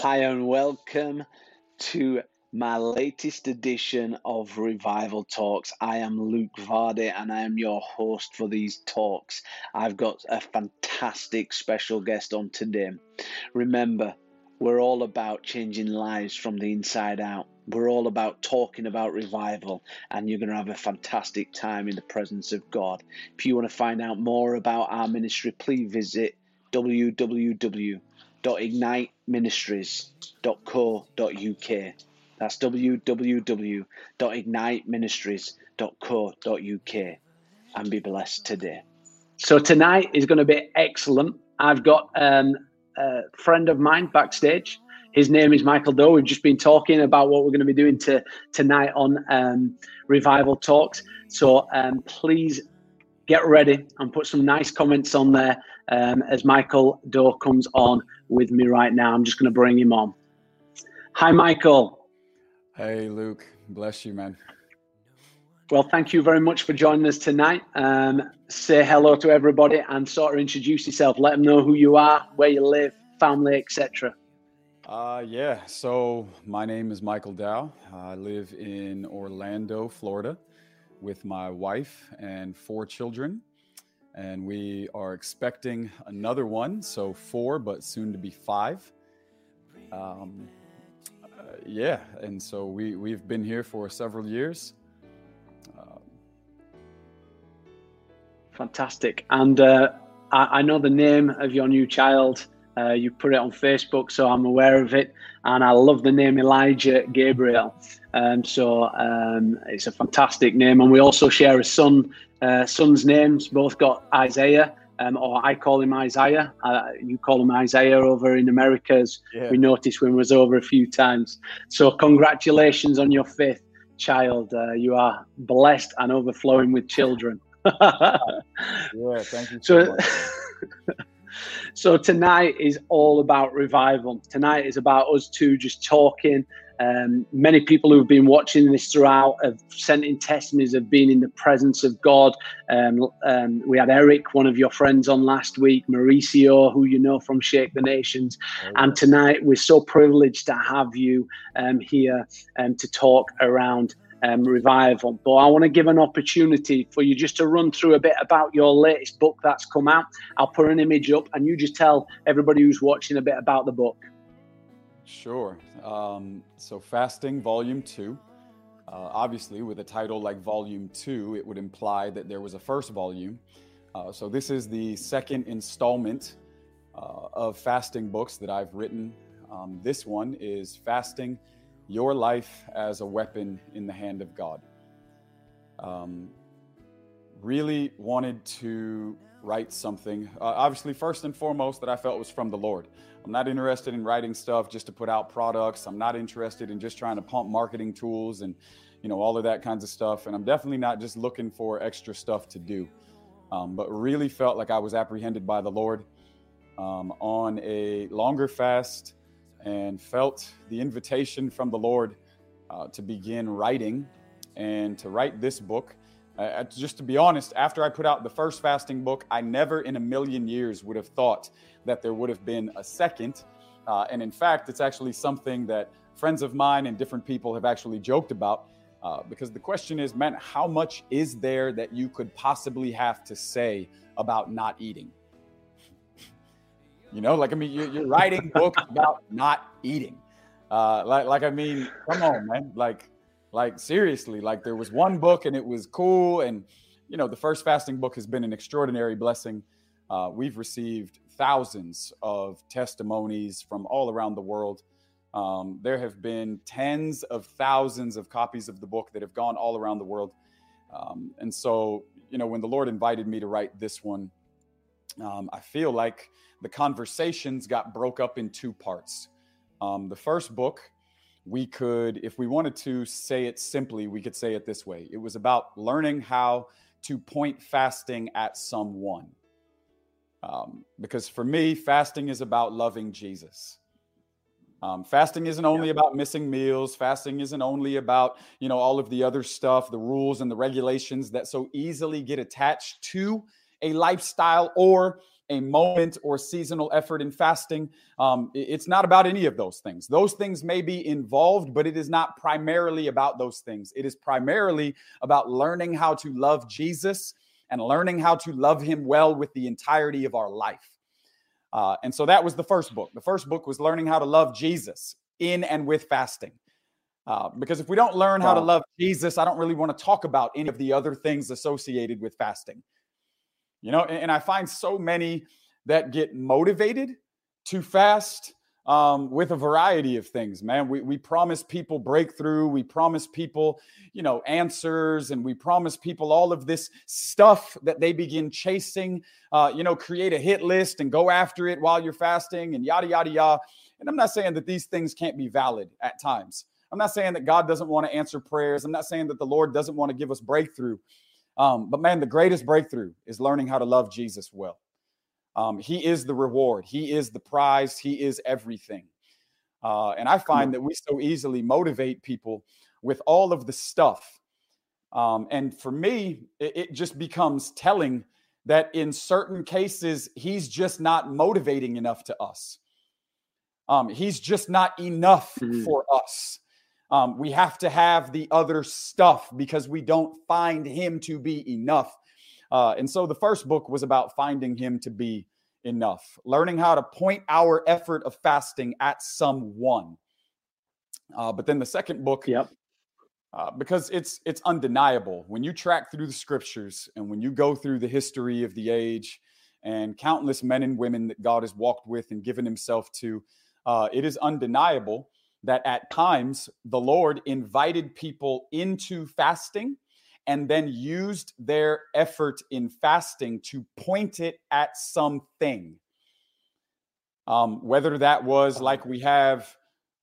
Hi, and welcome to my latest edition of Revival Talks. I am Luke Vardy and I am your host for these talks. I've got a fantastic special guest on today. Remember, we're all about changing lives from the inside out. We're all about talking about revival, and you're going to have a fantastic time in the presence of God. If you want to find out more about our ministry, please visit www www.igniteministries.co.uk. That's www.igniteministries.co.uk and be blessed today. So tonight is going to be excellent. I've got um, a friend of mine backstage. His name is Michael Dow. We've just been talking about what we're going to be doing to, tonight on um, Revival Talks. So um, please get ready and put some nice comments on there um, as Michael Dow comes on with me right now. I'm just going to bring him on. Hi, Michael. Hey, Luke. Bless you, man. Well, thank you very much for joining us tonight. Um, say hello to everybody and sort of introduce yourself. Let them know who you are, where you live, family, etc. Uh, yeah. So my name is Michael Dow. I live in Orlando, Florida, with my wife and four children and we are expecting another one, so four, but soon to be five. Um, uh, yeah, and so we we've been here for several years. Um, Fantastic, and uh, I, I, know the name of your new child. Uh, you put it on Facebook, so I'm aware of it, and I love the name Elijah Gabriel. Um, so um, it's a fantastic name, and we also share a son uh, sons' names both got Isaiah, um, or I call him Isaiah. Uh, you call him Isaiah over in America, as yeah. we noticed when we was over a few times. So congratulations on your fifth child. Uh, you are blessed and overflowing with children. yeah, thank you. So, so, so tonight is all about revival. Tonight is about us two just talking um, many people who have been watching this throughout have sent in testimonies of being in the presence of God. Um, um, we had Eric, one of your friends, on last week, Mauricio, who you know from Shake the Nations. Oh, and tonight we're so privileged to have you um, here um, to talk around um, revival. But I want to give an opportunity for you just to run through a bit about your latest book that's come out. I'll put an image up and you just tell everybody who's watching a bit about the book. Sure. Um, so, Fasting Volume 2. Uh, obviously, with a title like Volume 2, it would imply that there was a first volume. Uh, so, this is the second installment uh, of fasting books that I've written. Um, this one is Fasting Your Life as a Weapon in the Hand of God. Um, really wanted to write something, uh, obviously, first and foremost, that I felt was from the Lord. I'm not interested in writing stuff just to put out products. I'm not interested in just trying to pump marketing tools and, you know, all of that kinds of stuff. And I'm definitely not just looking for extra stuff to do. Um, but really felt like I was apprehended by the Lord um, on a longer fast and felt the invitation from the Lord uh, to begin writing and to write this book. Uh, just to be honest, after I put out the first fasting book, I never in a million years would have thought that there would have been a second. Uh, and in fact, it's actually something that friends of mine and different people have actually joked about. Uh, because the question is, man, how much is there that you could possibly have to say about not eating? you know, like, I mean, you're, you're writing books about not eating. Uh, like, like, I mean, come on, man. Like, like seriously, like there was one book and it was cool. And, you know, the first fasting book has been an extraordinary blessing. Uh, we've received thousands of testimonies from all around the world. Um, there have been tens of thousands of copies of the book that have gone all around the world. Um, and so, you know, when the Lord invited me to write this one, um, I feel like the conversations got broke up in two parts. Um, the first book, we could, if we wanted to say it simply, we could say it this way it was about learning how to point fasting at someone. Um, because for me, fasting is about loving Jesus. Um, fasting isn't only yeah. about missing meals. Fasting isn't only about you know all of the other stuff, the rules and the regulations that so easily get attached to a lifestyle or a moment or seasonal effort in fasting. Um, it's not about any of those things. Those things may be involved, but it is not primarily about those things. It is primarily about learning how to love Jesus and learning how to love him well with the entirety of our life. Uh, and so that was the first book. The first book was learning how to love Jesus in and with fasting. Uh, because if we don't learn how to love Jesus, I don't really want to talk about any of the other things associated with fasting. You know, and, and I find so many that get motivated to fast um, with a variety of things, man. We, we promise people breakthrough. We promise people, you know, answers, and we promise people all of this stuff that they begin chasing. Uh, you know, create a hit list and go after it while you're fasting and yada, yada, yada. And I'm not saying that these things can't be valid at times. I'm not saying that God doesn't want to answer prayers. I'm not saying that the Lord doesn't want to give us breakthrough. Um, but man, the greatest breakthrough is learning how to love Jesus well. Um, he is the reward, He is the prize, He is everything. Uh, and I find that we so easily motivate people with all of the stuff. Um, and for me, it, it just becomes telling that in certain cases, He's just not motivating enough to us. Um, he's just not enough mm-hmm. for us. Um, we have to have the other stuff because we don't find him to be enough. Uh, and so the first book was about finding him to be enough, learning how to point our effort of fasting at someone. Uh, but then the second book, yep. Uh, because it's it's undeniable when you track through the scriptures and when you go through the history of the age and countless men and women that God has walked with and given Himself to, uh, it is undeniable that at times the Lord invited people into fasting and then used their effort in fasting to point it at something. Um, whether that was like we have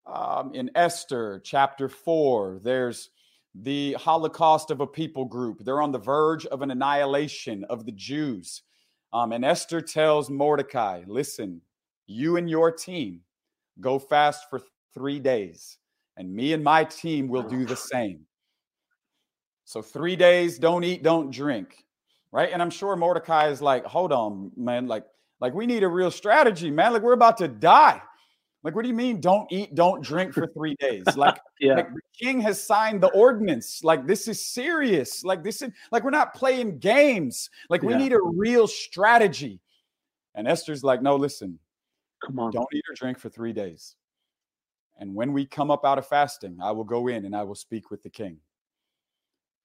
um, in Esther chapter 4, there's the Holocaust of a people group. They're on the verge of an annihilation of the Jews. Um, and Esther tells Mordecai, listen, you and your team go fast for three days, and me and my team will do the same. So, three days, don't eat, don't drink, right? And I'm sure Mordecai is like, hold on, man, like, like we need a real strategy, man. Like, we're about to die. Like, what do you mean, don't eat, don't drink for three days? Like, yeah. like the king has signed the ordinance. Like, this is serious. Like, this is like we're not playing games. Like, we yeah. need a real strategy. And Esther's like, no, listen, come on, don't eat or drink for three days. And when we come up out of fasting, I will go in and I will speak with the king.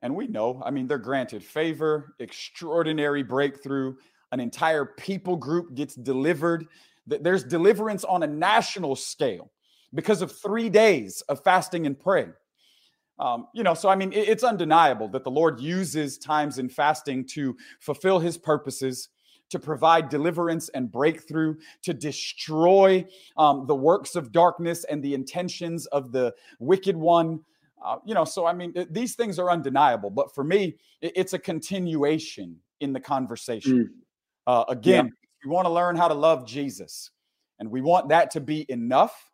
And we know, I mean, they're granted favor, extraordinary breakthrough. An entire people group gets delivered. There's deliverance on a national scale because of three days of fasting and praying. Um, you know, so I mean, it's undeniable that the Lord uses times in fasting to fulfill his purposes to provide deliverance and breakthrough, to destroy um, the works of darkness and the intentions of the wicked one. Uh, you know, so I mean, these things are undeniable. But for me, it's a continuation in the conversation. Mm. Uh, again, yeah. we want to learn how to love Jesus, and we want that to be enough.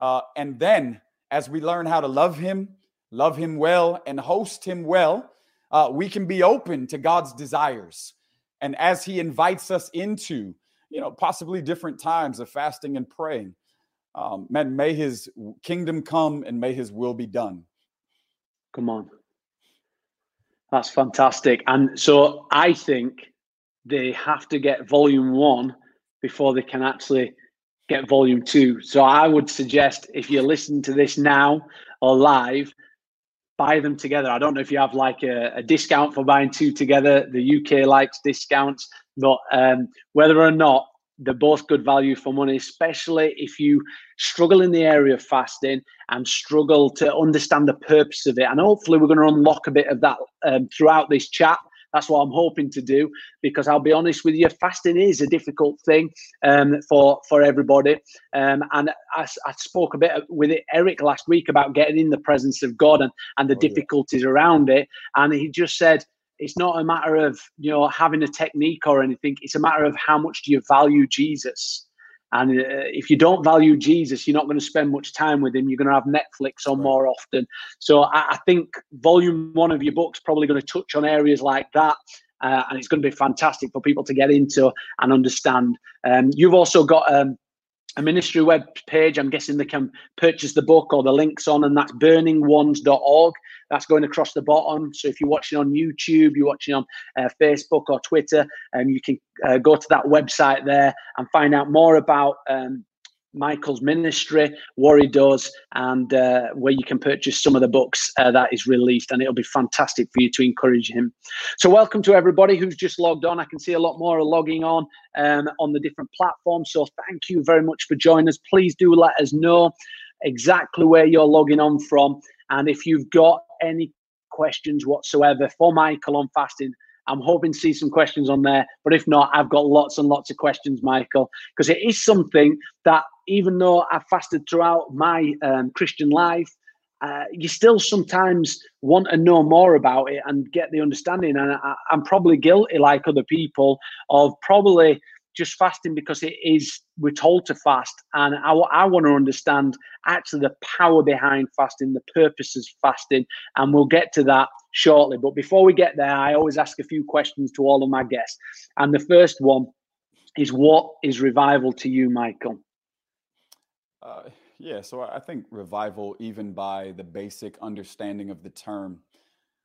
Uh, and then, as we learn how to love Him, love Him well, and host Him well, uh, we can be open to God's desires and as he invites us into, you know, possibly different times of fasting and praying, um, man, may his kingdom come and may his will be done. Come on. That's fantastic. And so I think they have to get volume one before they can actually get volume two. So I would suggest if you're listening to this now or live, buy them together. I don't know if you have like a, a discount for buying two together. The UK likes discounts, but um, whether or not they're both good value for money, especially if you struggle in the area of fasting and struggle to understand the purpose of it. And hopefully, we're going to unlock a bit of that um, throughout this chat. That's what I'm hoping to do because I'll be honest with you, fasting is a difficult thing um, for for everybody. Um, and I, I, spoke a bit with Eric last week about getting in the presence of God and, and the oh, difficulties yeah. around it. And he just said, it's not a matter of you know having a technique or anything. It's a matter of how much do you value Jesus. And uh, if you don't value Jesus, you're not going to spend much time with him. You're going to have Netflix on more often. So I, I think volume one of your book's probably going to touch on areas like that. uh, and it's going to be fantastic for people to get into and understand. Um, you've also got um, a ministry web page. I'm guessing they can purchase the book or the links on, and that's burningones.org. That's going across the bottom. So if you're watching on YouTube, you're watching on uh, Facebook or Twitter, um, you can uh, go to that website there and find out more about um, Michael's ministry, what he does, and uh, where you can purchase some of the books uh, that is released. And it'll be fantastic for you to encourage him. So, welcome to everybody who's just logged on. I can see a lot more are logging on um, on the different platforms. So, thank you very much for joining us. Please do let us know exactly where you're logging on from. And if you've got any questions whatsoever for Michael on fasting, I'm hoping to see some questions on there. But if not, I've got lots and lots of questions, Michael, because it is something that even though I've fasted throughout my um, Christian life, uh, you still sometimes want to know more about it and get the understanding. And I, I'm probably guilty, like other people, of probably just fasting because it is we're told to fast. And I, I want to understand actually the power behind fasting the purposes of fasting and we'll get to that shortly. But before we get there i always ask a few questions to all of my guests. And the first one is what is revival to you michael? Uh, yeah so i think revival even by the basic understanding of the term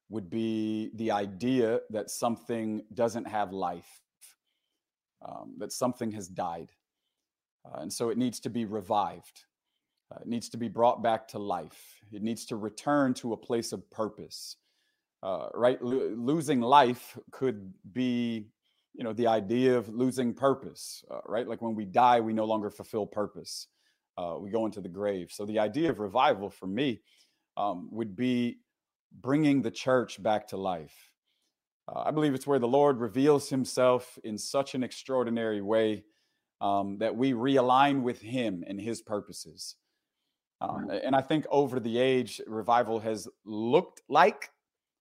would be the idea that something doesn't have life um, that something has died. Uh, and so it needs to be revived. Uh, it needs to be brought back to life. It needs to return to a place of purpose. Uh, right? L- losing life could be, you know, the idea of losing purpose, uh, right? Like when we die, we no longer fulfill purpose. Uh, we go into the grave. So the idea of revival for me um, would be bringing the church back to life. Uh, I believe it's where the Lord reveals himself in such an extraordinary way um, that we realign with him and his purposes. Um, and I think over the age, revival has looked like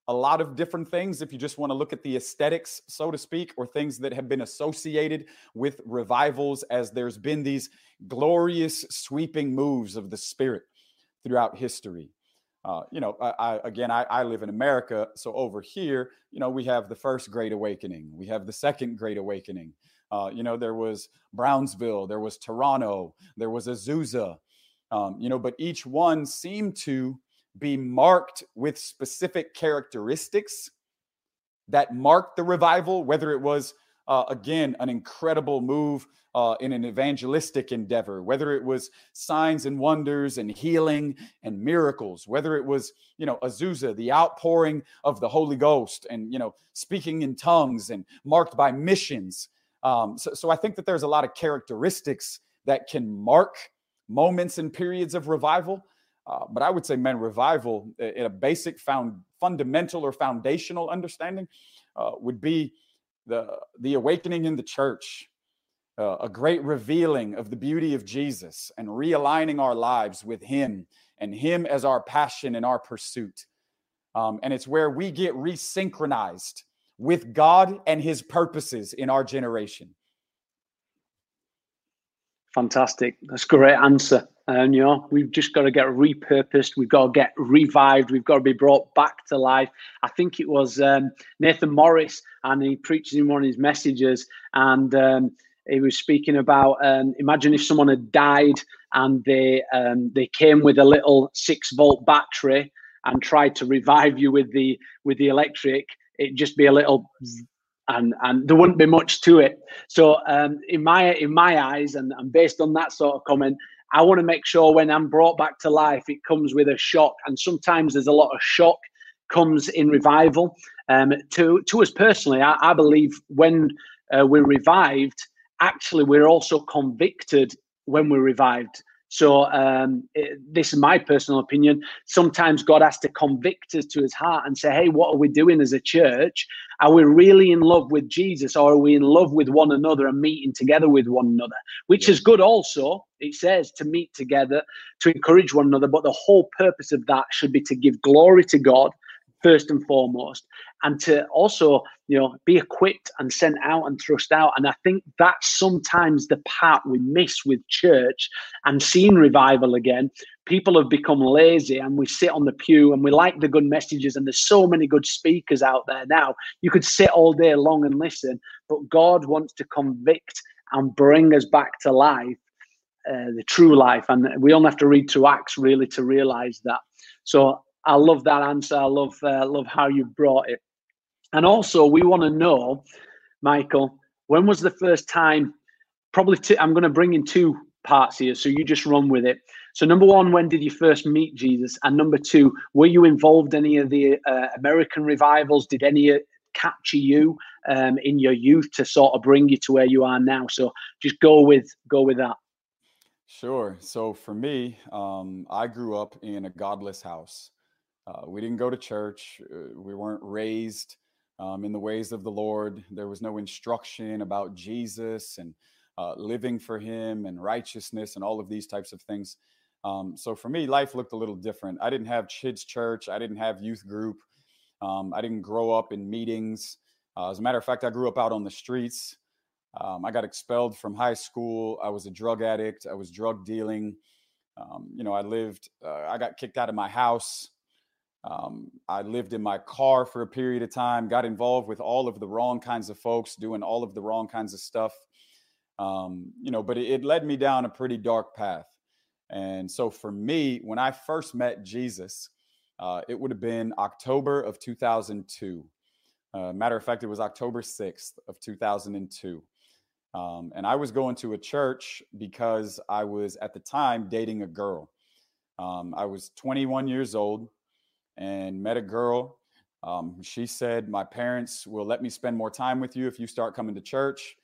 a lot of different things. If you just want to look at the aesthetics, so to speak, or things that have been associated with revivals, as there's been these glorious sweeping moves of the Spirit throughout history. Uh, you know, I, I again, I, I, live in America, so over here, you know, we have the first Great Awakening, we have the second Great Awakening. Uh, you know, there was Brownsville, there was Toronto, there was Azusa. Um, you know, but each one seemed to be marked with specific characteristics that marked the revival, whether it was uh, again an incredible move uh, in an evangelistic endeavor, whether it was signs and wonders and healing and miracles, whether it was, you know, Azusa, the outpouring of the Holy Ghost and, you know, speaking in tongues and marked by missions. Um, so, so I think that there's a lot of characteristics that can mark moments and periods of revival. Uh, but I would say, man, revival in a basic found fundamental or foundational understanding uh, would be the the awakening in the church uh, a great revealing of the beauty of Jesus and realigning our lives with Him and Him as our passion and our pursuit. Um, and it's where we get resynchronized with God and His purposes in our generation. Fantastic. That's a great answer. And you know, we've just got to get repurposed. We've got to get revived. We've got to be brought back to life. I think it was um, Nathan Morris, and he preaches in one of his messages, and um, he was speaking about um, imagine if someone had died and they um, they came with a little six volt battery and tried to revive you with the with the electric it'd just be a little and and there wouldn't be much to it so um, in my in my eyes and, and based on that sort of comment i want to make sure when i'm brought back to life it comes with a shock and sometimes there's a lot of shock comes in revival um, to to us personally i, I believe when uh, we're revived actually we're also convicted when we're revived. So um, it, this is my personal opinion. Sometimes God has to convict us to His heart and say, "Hey, what are we doing as a church? Are we really in love with Jesus, or are we in love with one another and meeting together with one another?" Which yeah. is good. Also, it says to meet together, to encourage one another. But the whole purpose of that should be to give glory to God, first and foremost, and to also, you know, be equipped and sent out and thrust out. And I think that's sometimes the part we miss with church and seeing revival again. People have become lazy and we sit on the pew and we like the good messages, and there's so many good speakers out there now. You could sit all day long and listen, but God wants to convict and bring us back to life uh, the true life. And we only have to read through Acts really to realize that. So I love that answer. I love uh, love how you brought it. And also, we want to know, Michael, when was the first time? Probably, i I'm going to bring in two parts here, so you just run with it. So, number one, when did you first meet Jesus? And number two, were you involved in any of the uh, American revivals? Did any capture you um, in your youth to sort of bring you to where you are now? So, just go with go with that. Sure. So for me, um, I grew up in a godless house. Uh, we didn't go to church. Uh, we weren't raised um, in the ways of the Lord. There was no instruction about Jesus and uh, living for Him and righteousness and all of these types of things. Um, so for me, life looked a little different. I didn't have kids' church. I didn't have youth group. Um, I didn't grow up in meetings. Uh, as a matter of fact, I grew up out on the streets. Um, I got expelled from high school. I was a drug addict. I was drug dealing. Um, you know, I lived, uh, I got kicked out of my house. Um, I lived in my car for a period of time, got involved with all of the wrong kinds of folks, doing all of the wrong kinds of stuff. Um, you know, but it, it led me down a pretty dark path. And so for me, when I first met Jesus, uh, it would have been October of 2002. Uh, matter of fact, it was October 6th of 2002. Um, and I was going to a church because I was at the time dating a girl. Um, I was 21 years old and met a girl. Um, she said, My parents will let me spend more time with you if you start coming to church.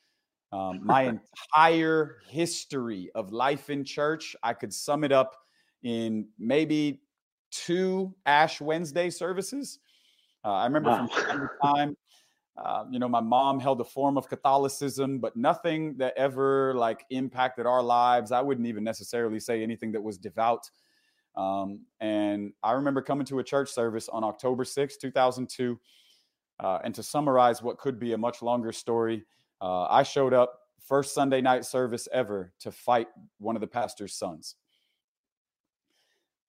Um, my entire history of life in church, I could sum it up in maybe two Ash Wednesday services. Uh, I remember wow. from time to time, uh, you know, my mom held a form of Catholicism, but nothing that ever like impacted our lives. I wouldn't even necessarily say anything that was devout. Um, and I remember coming to a church service on October 6, 2002. Uh, and to summarize what could be a much longer story, uh, I showed up first Sunday night service ever to fight one of the pastor's sons.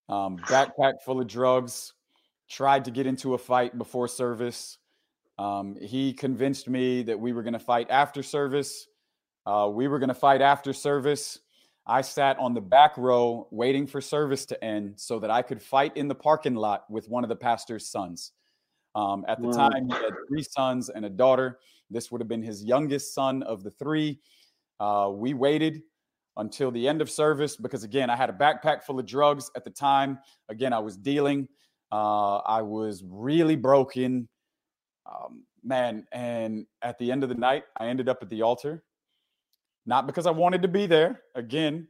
Um, backpack full of drugs, tried to get into a fight before service. Um, he convinced me that we were going to fight after service. Uh, we were going to fight after service. I sat on the back row waiting for service to end so that I could fight in the parking lot with one of the pastor's sons. Um, at the wow. time, he had three sons and a daughter. This would have been his youngest son of the three. Uh, we waited until the end of service because, again, I had a backpack full of drugs at the time. Again, I was dealing. Uh, I was really broken. Um, man, and at the end of the night, I ended up at the altar, not because I wanted to be there. Again,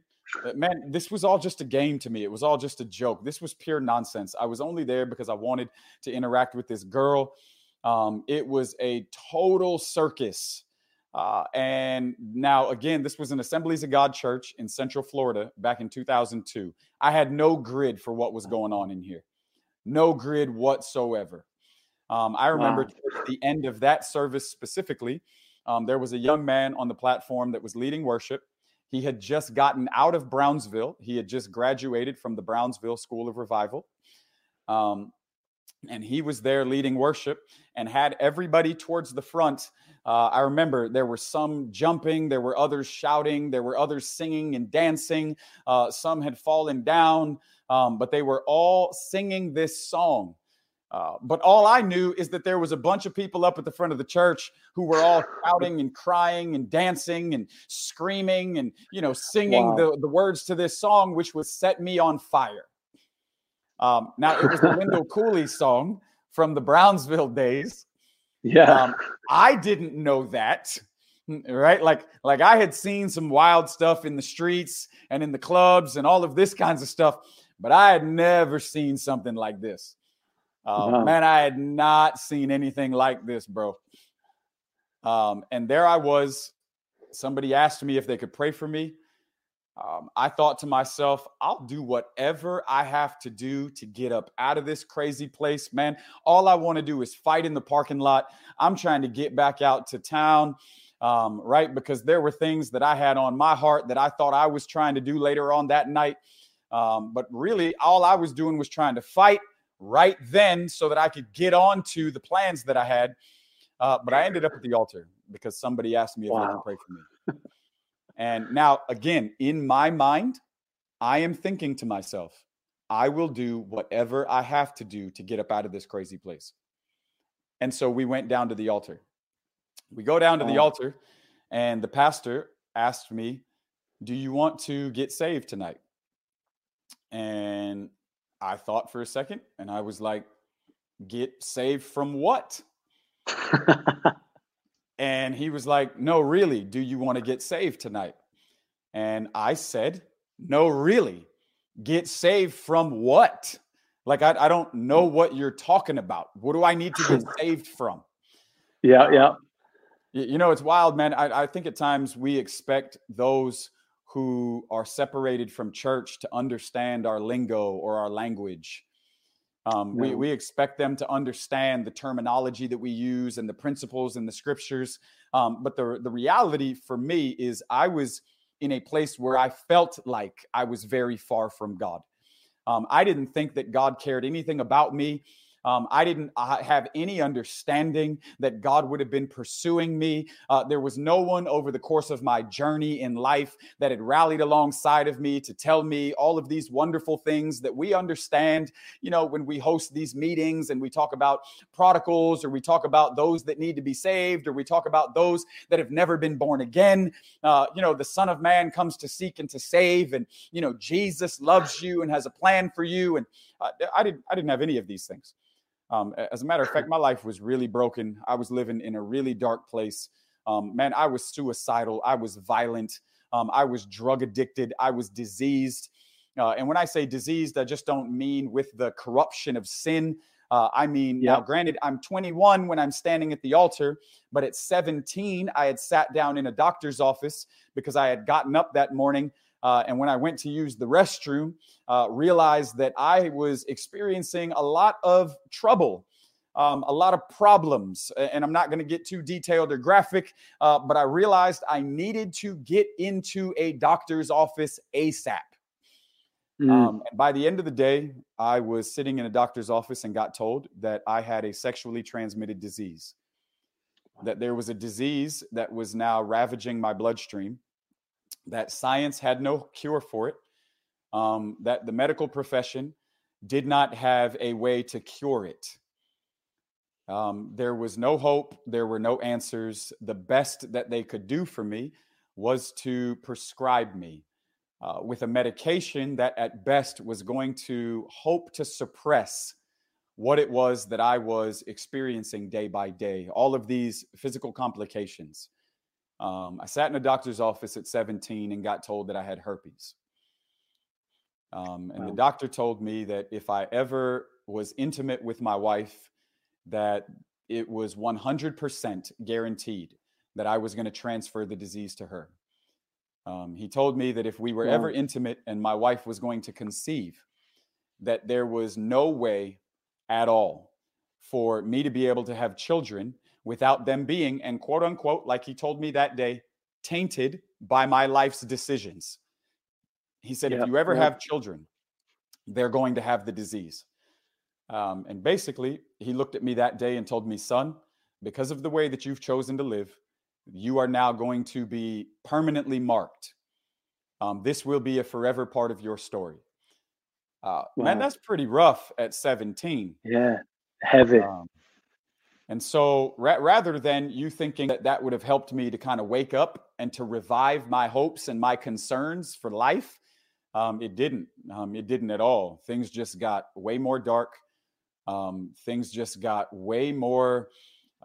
man, this was all just a game to me. It was all just a joke. This was pure nonsense. I was only there because I wanted to interact with this girl. Um, it was a total circus. Uh, and now, again, this was an Assemblies of God church in Central Florida back in 2002. I had no grid for what was going on in here, no grid whatsoever. Um, I remember wow. the end of that service specifically, um, there was a young man on the platform that was leading worship. He had just gotten out of Brownsville. He had just graduated from the Brownsville School of Revival. Um, and he was there leading worship and had everybody towards the front. Uh, I remember there were some jumping, there were others shouting, there were others singing and dancing. Uh, some had fallen down, um, but they were all singing this song. Uh, but all I knew is that there was a bunch of people up at the front of the church who were all shouting and crying and dancing and screaming and you know singing wow. the, the words to this song, which was "Set Me on Fire." Um, now it was the Lindell Cooley song from the Brownsville days. Yeah, um, I didn't know that. Right, like like I had seen some wild stuff in the streets and in the clubs and all of this kinds of stuff, but I had never seen something like this. Uh, wow. Man, I had not seen anything like this, bro. Um, and there I was. Somebody asked me if they could pray for me. um, I thought to myself, I'll do whatever I have to do to get up out of this crazy place, man. All I want to do is fight in the parking lot. I'm trying to get back out to town, um, right? Because there were things that I had on my heart that I thought I was trying to do later on that night. Um, but really, all I was doing was trying to fight right then so that I could get on to the plans that I had. Uh, but I ended up at the altar because somebody asked me if wow. they could pray for me. And now, again, in my mind, I am thinking to myself, I will do whatever I have to do to get up out of this crazy place. And so we went down to the altar. We go down to the altar, and the pastor asked me, Do you want to get saved tonight? And I thought for a second, and I was like, Get saved from what? And he was like, No, really, do you want to get saved tonight? And I said, No, really. Get saved from what? Like, I, I don't know mm. what you're talking about. What do I need to get saved from? Yeah, yeah. You know, it's wild, man. I, I think at times we expect those who are separated from church to understand our lingo or our language. Um, we, we expect them to understand the terminology that we use and the principles and the scriptures. Um, but the, the reality for me is I was in a place where I felt like I was very far from God. Um, I didn't think that God cared anything about me. Um, I didn't have any understanding that God would have been pursuing me. Uh, there was no one over the course of my journey in life that had rallied alongside of me to tell me all of these wonderful things that we understand. You know, when we host these meetings and we talk about prodigals or we talk about those that need to be saved or we talk about those that have never been born again. Uh, you know, the Son of Man comes to seek and to save, and, you know, Jesus loves you and has a plan for you. And I didn't, I didn't have any of these things. Um, as a matter of fact, my life was really broken. I was living in a really dark place. Um, man, I was suicidal. I was violent. Um, I was drug addicted. I was diseased. Uh, and when I say diseased, I just don't mean with the corruption of sin. Uh, I mean, yep. now granted, I'm 21 when I'm standing at the altar, but at 17, I had sat down in a doctor's office because I had gotten up that morning uh, and when I went to use the restroom, uh, realized that I was experiencing a lot of trouble. Um, a lot of problems, and I'm not going to get too detailed or graphic, uh, but I realized I needed to get into a doctor's office ASAP. Mm. Um, and by the end of the day, I was sitting in a doctor's office and got told that I had a sexually transmitted disease, that there was a disease that was now ravaging my bloodstream, that science had no cure for it, um, that the medical profession did not have a way to cure it. Um, there was no hope, there were no answers. The best that they could do for me was to prescribe me uh, with a medication that, at best, was going to hope to suppress what it was that I was experiencing day by day, all of these physical complications. Um, I sat in a doctor's office at 17 and got told that I had herpes. Um, and wow. the doctor told me that if I ever was intimate with my wife, that it was 100% guaranteed that I was going to transfer the disease to her. Um, he told me that if we were ever intimate and my wife was going to conceive, that there was no way at all for me to be able to have children without them being, and quote unquote, like he told me that day, tainted by my life's decisions. He said, yep, if you ever yep. have children, they're going to have the disease. Um, and basically, he looked at me that day and told me, son, because of the way that you've chosen to live, you are now going to be permanently marked. Um, this will be a forever part of your story. Uh, wow. Man, that's pretty rough at 17. Yeah, heavy. Um, and so ra- rather than you thinking that that would have helped me to kind of wake up and to revive my hopes and my concerns for life, um, it didn't. Um, it didn't at all. Things just got way more dark. Um, things just got way more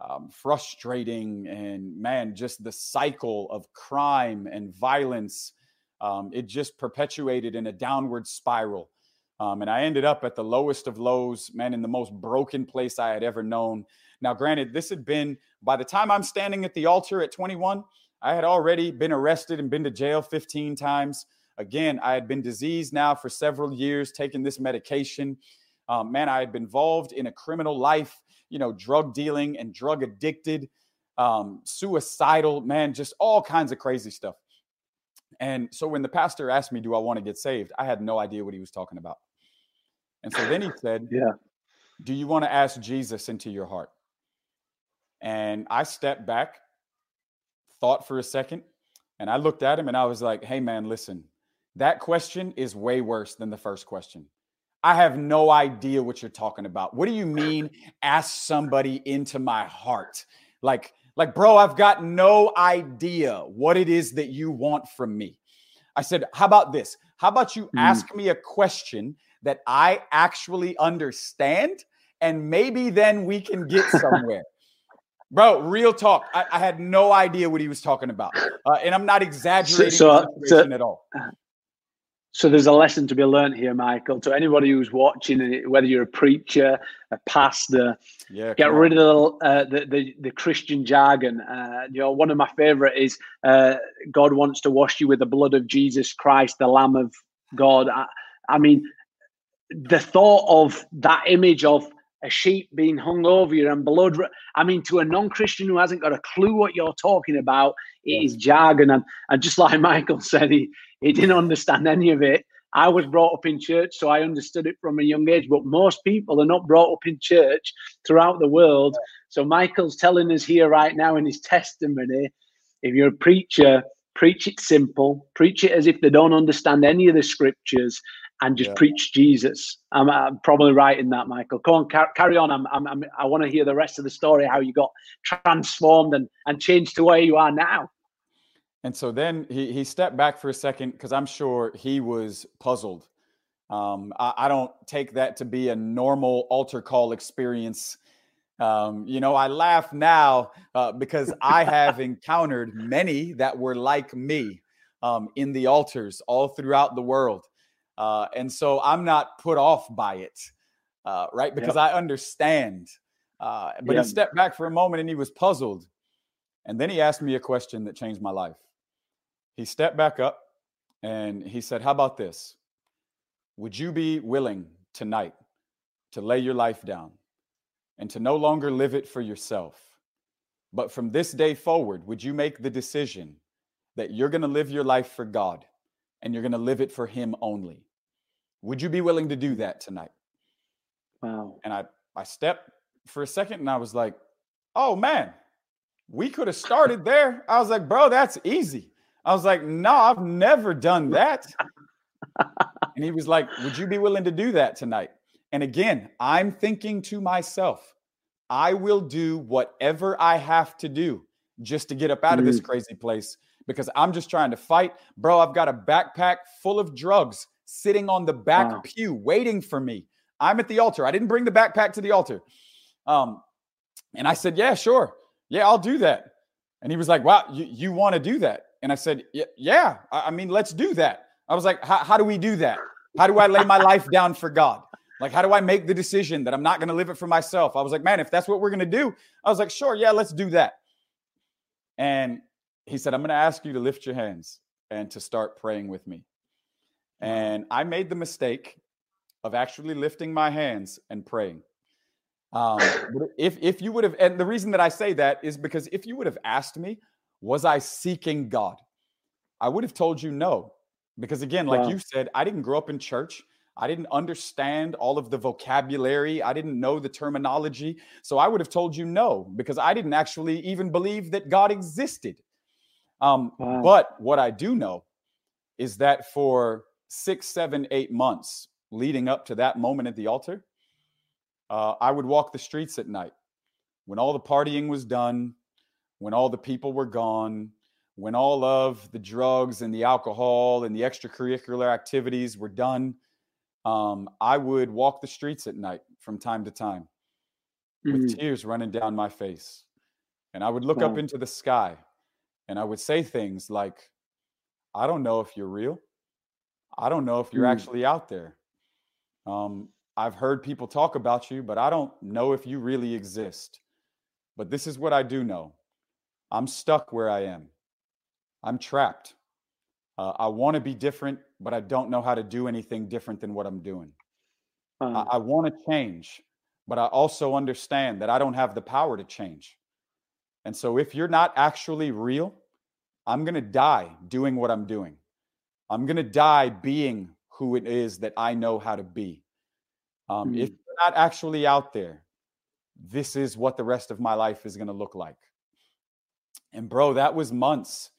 um, frustrating. And man, just the cycle of crime and violence, um, it just perpetuated in a downward spiral. Um, and I ended up at the lowest of lows, man, in the most broken place I had ever known. Now, granted, this had been by the time I'm standing at the altar at 21, I had already been arrested and been to jail 15 times. Again, I had been diseased now for several years, taking this medication. Um, man, I had been involved in a criminal life, you know, drug dealing and drug addicted, um, suicidal, man, just all kinds of crazy stuff. And so when the pastor asked me, Do I want to get saved? I had no idea what he was talking about. And so then he said, Yeah. Do you want to ask Jesus into your heart? And I stepped back, thought for a second, and I looked at him and I was like, Hey, man, listen, that question is way worse than the first question. I have no idea what you're talking about. What do you mean, ask somebody into my heart? Like, like, bro, I've got no idea what it is that you want from me. I said, How about this? How about you mm. ask me a question that I actually understand? And maybe then we can get somewhere. Bro, real talk. I, I, had no idea what he was talking about. Uh, and I'm not exaggerating so, so, at all. So there's a lesson to be learned here, Michael. To anybody who's watching, whether you're a preacher, a pastor, yeah, get rid of the, uh, the, the, the Christian jargon. Uh, you know, one of my favorite is uh, God wants to wash you with the blood of Jesus Christ, the Lamb of God. I, I mean, the thought of that image of a sheep being hung over you and blood. I mean, to a non-Christian who hasn't got a clue what you're talking about, it is jargon. And, and just like Michael said, he, he didn't understand any of it. I was brought up in church, so I understood it from a young age. But most people are not brought up in church throughout the world. So Michael's telling us here right now in his testimony if you're a preacher, preach it simple, preach it as if they don't understand any of the scriptures, and just yeah. preach Jesus. I'm, I'm, probably right in that, Michael. Come on, car- carry on. I'm, I'm, I'm, i want to hear the rest of the story, how you got transformed and, and changed to where you are now. And so then he, he stepped back for a second because I'm sure he was puzzled. Um, I, I, don't take that to be a normal altar call experience. Um, you know, I laugh now uh, because I have encountered many that were like me um, in the altars all throughout the world. Uh, and so I'm not put off by it, uh, right? Because yep. I understand. Uh, but he stepped back for a moment and he was puzzled. And then he asked me a question that changed my life. He stepped back up and he said, How about this? Would you be willing tonight to lay your life down and to no longer live it for yourself? But from this day forward, would you make the decision that you're going to live your life for God? And you're going to live it for him only. Would you be willing to do that tonight? Wow. And I I stepped for a second and I was like, "Oh man, we could have started there." I was like, "Bro, that's easy." I was like, "No, I've never done that." and he was like, "Would you be willing to do that tonight?" And again, I'm thinking to myself, I will do whatever I have to do just to get up out of this mm. crazy place because I'm just trying to fight. Bro, I've got a backpack full of drugs sitting on the back wow. pew waiting for me. I'm at the altar. I didn't bring the backpack to the altar. Um, and I said, Yeah, sure. Yeah, I'll do that. And he was like, Wow, you, you want to do that? And I said, Yeah, I, I mean, let's do that. I was like, How do we do that? How do I lay my life down for God? Like, how do I make the decision that I'm not going to live it for myself? I was like, man, if that's what we're going to do, I was like, sure, yeah, let's do that. And he said, I'm going to ask you to lift your hands and to start praying with me. And I made the mistake of actually lifting my hands and praying. Um, if if you would have, and the reason that I say that is because if you would have asked me, was I seeking God? I would have told you no, because again, like wow. you said, I didn't grow up in church. I didn't understand all of the vocabulary. I didn't know the terminology. So I would have told you no, because I didn't actually even believe that God existed. Um, wow. But what I do know is that for six, seven, eight months leading up to that moment at the altar, uh, I would walk the streets at night when all the partying was done, when all the people were gone, when all of the drugs and the alcohol and the extracurricular activities were done. Um, I would walk the streets at night from time to time with mm-hmm. tears running down my face. And I would look wow. up into the sky and I would say things like, I don't know if you're real. I don't know if you're mm. actually out there. Um, I've heard people talk about you, but I don't know if you really exist. But this is what I do know I'm stuck where I am, I'm trapped. Uh, I want to be different, but I don't know how to do anything different than what I'm doing. Uh, I, I want to change, but I also understand that I don't have the power to change. And so if you're not actually real, I'm going to die doing what I'm doing. I'm going to die being who it is that I know how to be. Um, mm-hmm. If hmm. you're not actually out there, this is what the rest of my life is going to look like. And bro, that was months.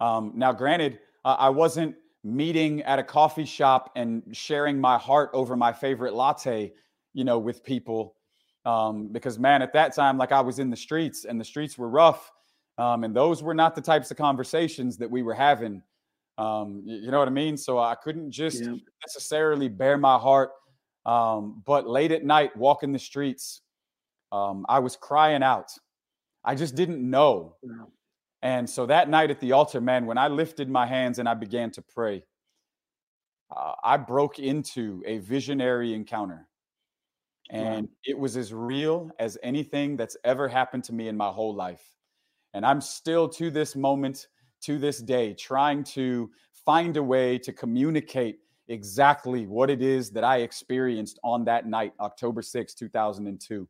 Um, now, granted, uh, I wasn't meeting at a coffee shop and sharing my heart over my favorite latte, you know, with people. Um, because man, at that time, like I was in the streets and the streets were rough. Um, and those were not the types of conversations that we were having. Um, you, you, know what I mean? So I couldn't just yeah. necessarily bare my heart. Um, but late at night, walking the streets, um, I was crying out. I just didn't know. Yeah. And so that night at the altar, man, when I lifted my hands and I began to pray, uh, I broke into a visionary encounter. And it was as real as anything that's ever happened to me in my whole life. And I'm still to this moment, to this day, trying to find a way to communicate exactly what it is that I experienced on that night, October 6, 2002.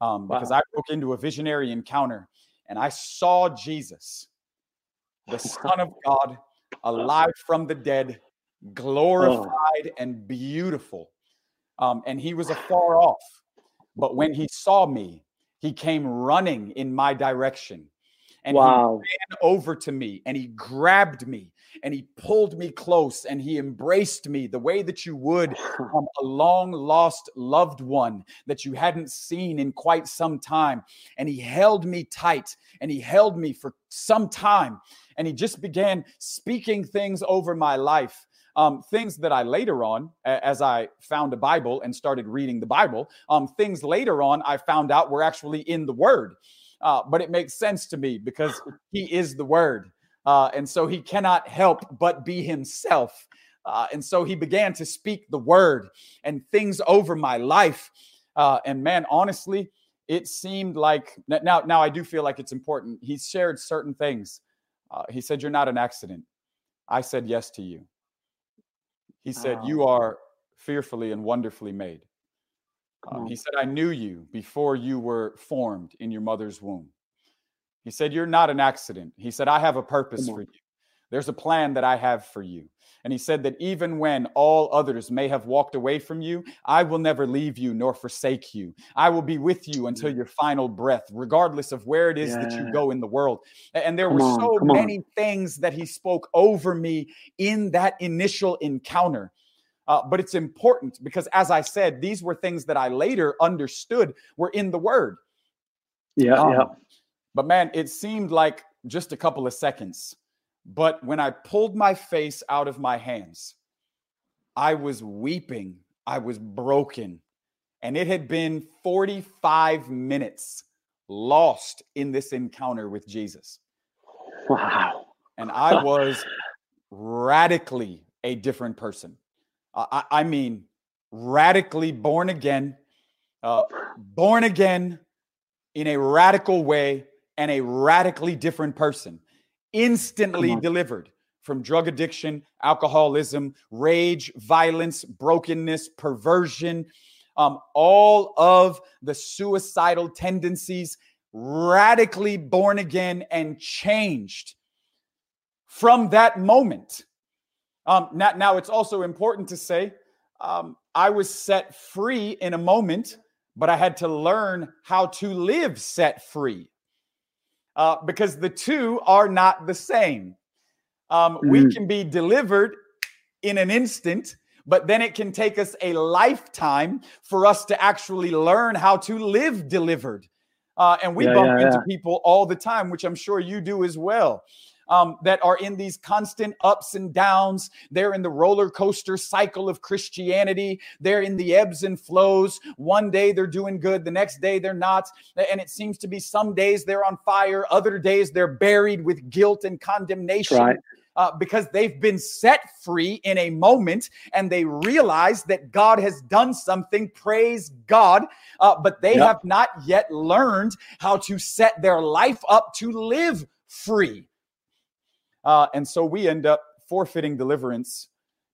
Um, wow. Because I broke into a visionary encounter and I saw Jesus, the Son of God, alive from the dead, glorified oh. and beautiful. Um, and he was afar off. But when he saw me, he came running in my direction. And wow. he ran over to me and he grabbed me and he pulled me close and he embraced me the way that you would um, a long lost loved one that you hadn't seen in quite some time. And he held me tight and he held me for some time. And he just began speaking things over my life. Um, things that I later on, as I found a Bible and started reading the Bible, um, things later on I found out were actually in the Word. Uh, but it makes sense to me because He is the Word. Uh, and so he cannot help but be himself. Uh, and so he began to speak the word and things over my life. Uh, and man, honestly, it seemed like now, now I do feel like it's important. He shared certain things. Uh, he said, You're not an accident. I said yes to you. He said, You are fearfully and wonderfully made. Um, he said, I knew you before you were formed in your mother's womb. He said, You're not an accident. He said, I have a purpose for you. There's a plan that I have for you. And he said that even when all others may have walked away from you, I will never leave you nor forsake you. I will be with you until your final breath, regardless of where it is yeah. that you go in the world. And there come were on, so many on. things that he spoke over me in that initial encounter. Uh, but it's important because, as I said, these were things that I later understood were in the word. Yeah, um, yeah. But man, it seemed like just a couple of seconds. But when I pulled my face out of my hands, I was weeping. I was broken. And it had been 45 minutes lost in this encounter with Jesus. Wow. And I was radically a different person. Uh, I, I, mean, radically born again, uh, born again in a radical way, and a radically different person, instantly delivered from drug addiction, alcoholism, rage, violence, brokenness, perversion, um, all of the suicidal tendencies, radically born again and changed from that moment. Um, now, now, it's also important to say um, I was set free in a moment, but I had to learn how to live set free uh, because the two are not the same. Um, mm-hmm. We can be delivered in an instant, but then it can take us a lifetime for us to actually learn how to live delivered. Uh, and we yeah, bump yeah, into yeah. people all the time, which I'm sure you do as well um, that are in these constant ups and downs. They're in the roller coaster cycle of Christianity. They're in the ebbs and flows. One day they're doing good, the next day they're not. And it seems to be some days they're on fire, other days they're buried with guilt and condemnation. Right. Uh, because they've been set free in a moment and they realize that God has done something. Praise God. Uh, but they yep. have not yet learned how to set their life up to live free. Uh, and so we end up forfeiting deliverance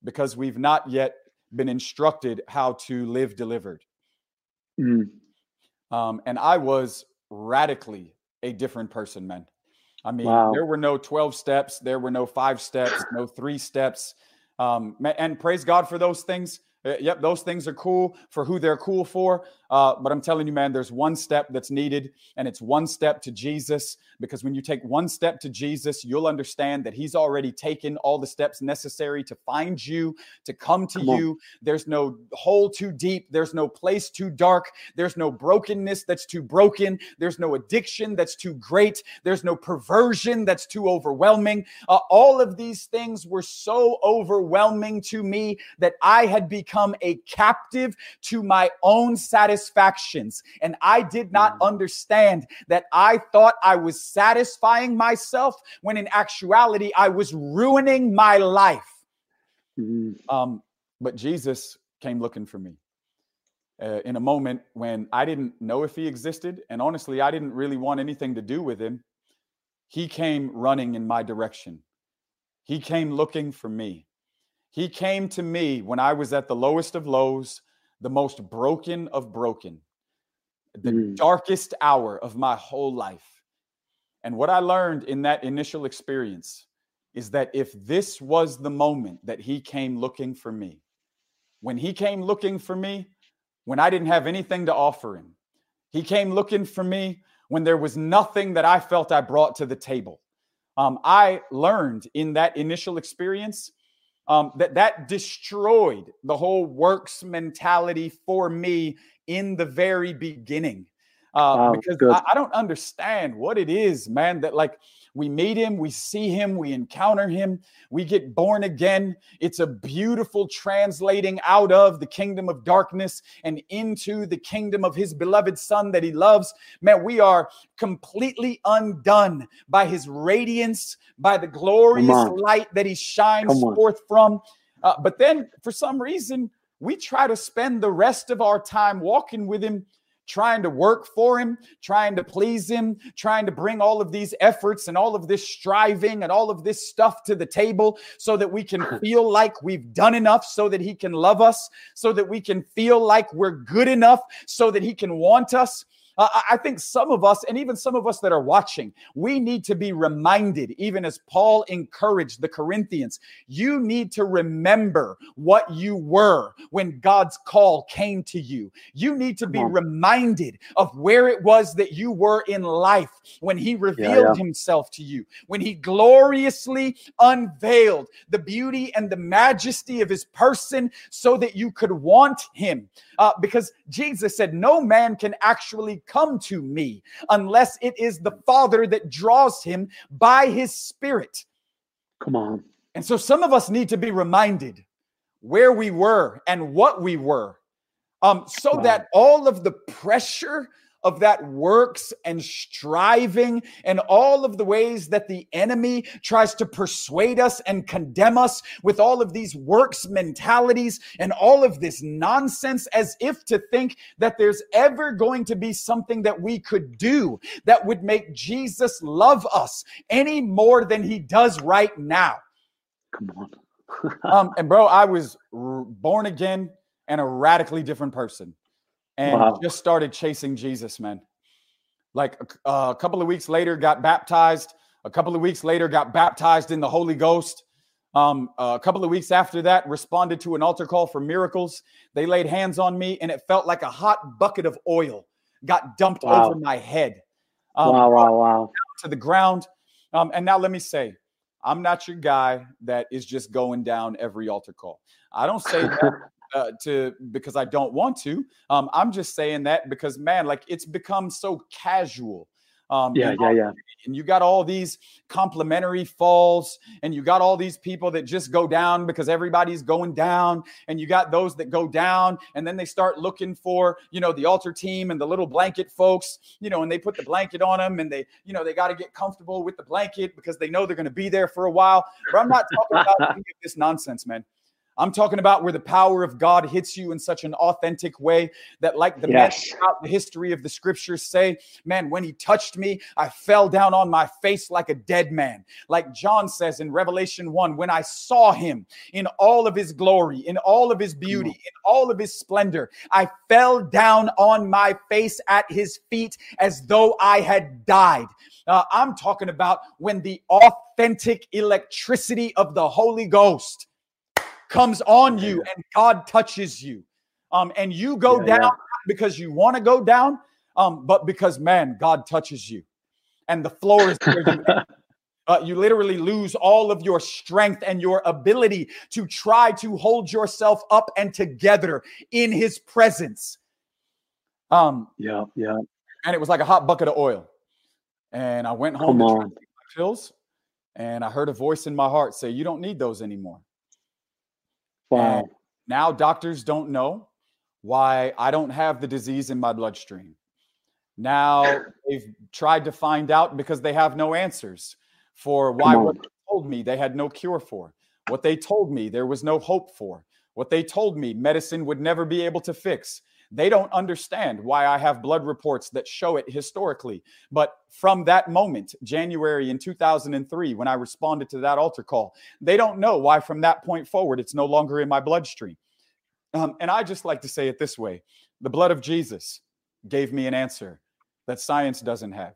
because we've not yet been instructed how to live delivered. Mm. Um, and I was radically a different person, man. I mean, wow. there were no 12 steps, there were no five steps, no three steps. Um, and praise God for those things. Uh, yep, those things are cool for who they're cool for. Uh, but I'm telling you, man, there's one step that's needed, and it's one step to Jesus. Because when you take one step to Jesus, you'll understand that He's already taken all the steps necessary to find you, to come to come you. There's no hole too deep, there's no place too dark, there's no brokenness that's too broken, there's no addiction that's too great, there's no perversion that's too overwhelming. Uh, all of these things were so overwhelming to me that I had become a captive to my own satisfaction satisfactions. And I did not mm. understand that I thought I was satisfying myself when in actuality I was ruining my life. Mm. Um, but Jesus came looking for me. Uh, in a moment when I didn't know if he existed, and honestly, I didn't really want anything to do with him. He came running in my direction. He came looking for me. He came to me when I was at the lowest of lows, the most broken of broken, the mm. darkest hour of my whole life. And what I learned in that initial experience is that if this was the moment that he came looking for me, when he came looking for me, when I didn't have anything to offer him, he came looking for me when there was nothing that I felt I brought to the table. Um, I learned in that initial experience um, that that destroyed the whole works mentality for me in the very beginning. Uh, wow, because I, I, don't understand what it is, man, that like we meet him, we see him, we encounter him, we get born again. It's a beautiful translating out of the kingdom of darkness and into the kingdom of his beloved son that he loves. Man, we are completely undone by his radiance, by the glorious light that he shines forth from. Uh, but then for some reason, we try to spend the rest of our time walking with him trying to work for him, trying to please him, trying to bring all of these efforts and all of this striving and all of this stuff to the table so that we can feel like we've done enough so that he can love us, so that we can feel like we're good enough so that he can want us. Uh, I think some of us, and even some of us that are watching, we need to be reminded, even as Paul encouraged the Corinthians, you need to remember what you were when God's call came to you. You need to be reminded of where it was that you were in life when He revealed yeah, yeah. Himself to you, when He gloriously unveiled the beauty and the majesty of His person so that you could want Him. Uh, because Jesus said, No man can actually come to me unless it is the Father that draws him by his Spirit. Come on. And so some of us need to be reminded where we were and what we were um, so wow. that all of the pressure of that works and striving and all of the ways that the enemy tries to persuade us and condemn us with all of these works mentalities and all of this nonsense as if to think that there's ever going to be something that we could do that would make Jesus love us any more than he does right now. Come on. um, and bro, I was r- born again and a radically different person and wow. just started chasing Jesus, man. Like uh, a couple of weeks later, got baptized. A couple of weeks later, got baptized in the Holy Ghost. Um, a couple of weeks after that, responded to an altar call for miracles. They laid hands on me, and it felt like a hot bucket of oil got dumped wow. over my head. Um, wow, wow, wow. To the ground. Um, and now let me say, I'm not your guy that is just going down every altar call. I don't say that uh, to because I don't want to. Um, I'm just saying that because man, like it's become so casual. Um, yeah, yeah, yeah. And you got all these complimentary falls, and you got all these people that just go down because everybody's going down, and you got those that go down, and then they start looking for, you know, the altar team and the little blanket folks, you know, and they put the blanket on them, and they, you know, they got to get comfortable with the blanket because they know they're going to be there for a while. But I'm not talking about this nonsense, man. I'm talking about where the power of God hits you in such an authentic way that, like the yes. men throughout the history of the scriptures say, man, when he touched me, I fell down on my face like a dead man. Like John says in Revelation 1, when I saw him in all of his glory, in all of his beauty, in all of his splendor, I fell down on my face at his feet as though I had died. Uh, I'm talking about when the authentic electricity of the Holy Ghost comes on you and God touches you. Um, and you go yeah, down yeah. because you want to go down, um, but because man, God touches you. And the floor is where you Uh, you literally lose all of your strength and your ability to try to hold yourself up and together in his presence. Um, yeah, yeah. And it was like a hot bucket of oil. And I went home Come to my pills, and I heard a voice in my heart say, You don't need those anymore. Wow. And now doctors don't know why I don't have the disease in my bloodstream. Now they've tried to find out because they have no answers for why what they told me they had no cure for. What they told me there was no hope for. What they told me medicine would never be able to fix. They don't understand why I have blood reports that show it historically. But from that moment, January in 2003, when I responded to that altar call, they don't know why from that point forward it's no longer in my bloodstream. Um, and I just like to say it this way the blood of Jesus gave me an answer that science doesn't have.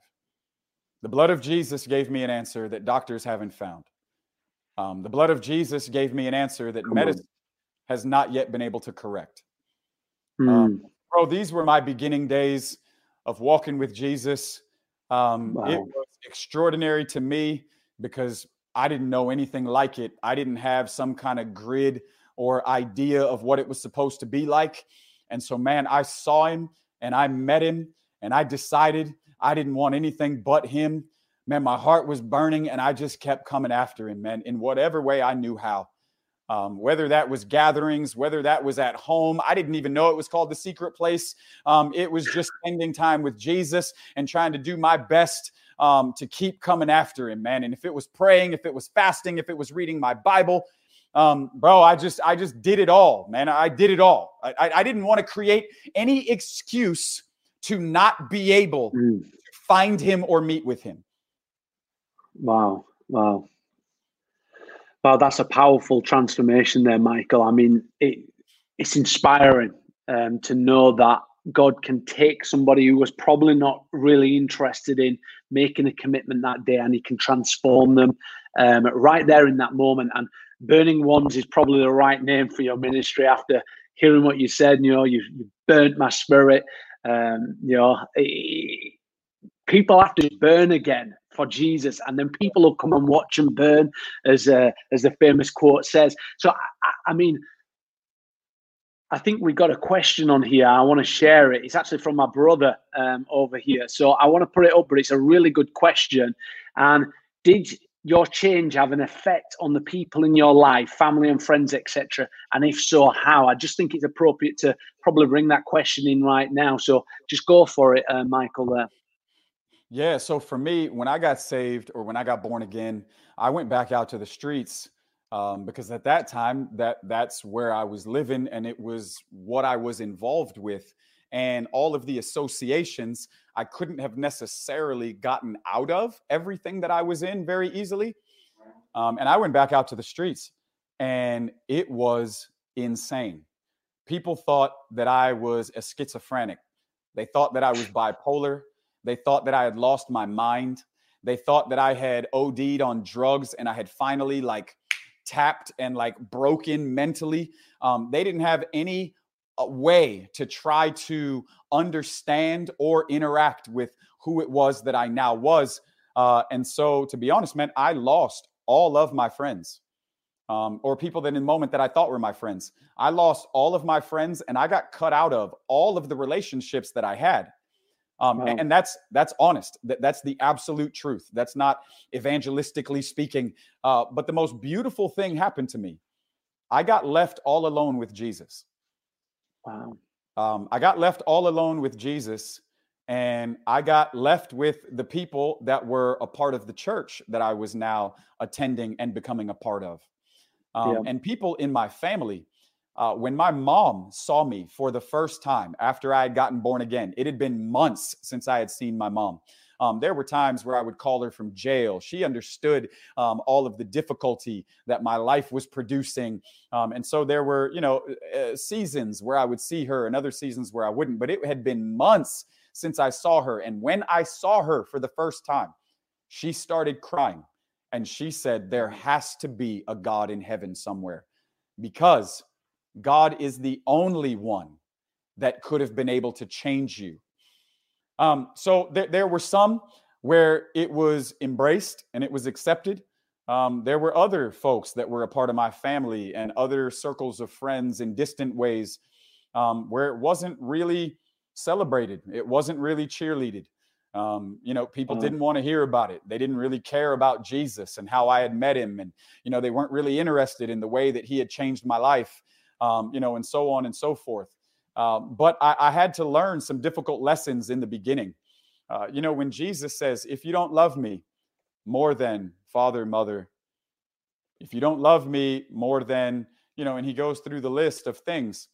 The blood of Jesus gave me an answer that doctors haven't found. Um, the blood of Jesus gave me an answer that medicine has not yet been able to correct. Mm. Um, bro, these were my beginning days of walking with Jesus. Um, wow. It was extraordinary to me because I didn't know anything like it. I didn't have some kind of grid or idea of what it was supposed to be like. And so, man, I saw him and I met him and I decided I didn't want anything but him. Man, my heart was burning and I just kept coming after him, man, in whatever way I knew how um, whether that was gatherings, whether that was at home. I didn't even know it was called the secret place. Um, it was just spending time with Jesus and trying to do my best um, to keep coming after him, man. And if it was praying, if it was fasting, if it was reading my Bible, um, bro, I just I just did it all, man. I did it all. I, I didn't want to create any excuse to not be able mm. to find him or meet with him. Wow, wow. Wow, that's a powerful transformation there, Michael. I mean, it, it's inspiring um, to know that God can take somebody who was probably not really interested in making a commitment that day and he can transform them um, right there in that moment. And Burning Ones is probably the right name for your ministry after hearing what you said. You know, you, you burnt my spirit. Um, you know, it, people have to burn again for Jesus, and then people will come and watch and burn, as uh, as the famous quote says. So, I, I mean, I think we got a question on here. I want to share it. It's actually from my brother um, over here. So I want to put it up, but it's a really good question. And did your change have an effect on the people in your life, family and friends, etc.? And if so, how? I just think it's appropriate to probably bring that question in right now. So just go for it, uh, Michael. There. Yeah. So for me, when I got saved or when I got born again, I went back out to the streets um, because at that time, that that's where I was living and it was what I was involved with, and all of the associations I couldn't have necessarily gotten out of everything that I was in very easily. Um, and I went back out to the streets, and it was insane. People thought that I was a schizophrenic. They thought that I was bipolar. They thought that I had lost my mind. They thought that I had OD'd on drugs and I had finally like tapped and like broken mentally. Um, they didn't have any uh, way to try to understand or interact with who it was that I now was. Uh, and so, to be honest, man, I lost all of my friends. Um, or people that in the moment that I thought were my friends. I lost all of my friends and I got cut out of all of the relationships that I had. Um, wow. and, and, that's that's honest. That, that's the absolute truth. That's not evangelistically speaking. Uh, but the most beautiful thing happened to me. I got left all alone with Jesus. Wow. Um, I got left all alone with Jesus, and I got left with the people that were a part of the church that I was now attending and becoming a part of. Um, yeah. And people in my family, uh, when my mom saw me for the first time after I had gotten born again, it had been months since I had seen my mom. Um, there were times where I would call her from jail. She understood um, all of the difficulty that my life was producing. Um, and so there were, you know, uh, seasons where I would see her and other seasons where I wouldn't. But it had been months since I saw her. And when I saw her for the first time, she started crying. And she said, There has to be a God in heaven somewhere because God is the only one that could have been able to change you. Um, so there, there were some where it was embraced and it was accepted. Um, there were other folks that were a part of my family and other circles of friends in distant ways um, where it wasn't really celebrated. It wasn't really cheerleaded. Um, you know, people uh-huh. didn't want to hear about it. They didn't really care about Jesus and how I had met him. And, you know, they weren't really interested in the way that he had changed my life, um, you know, and so on and so forth. Um, but I, I, had to learn some difficult lessons in the beginning. Uh, you know, when Jesus says, if you don't love me more than father, mother, if you don't love me more than, you know, and he goes through the list of things,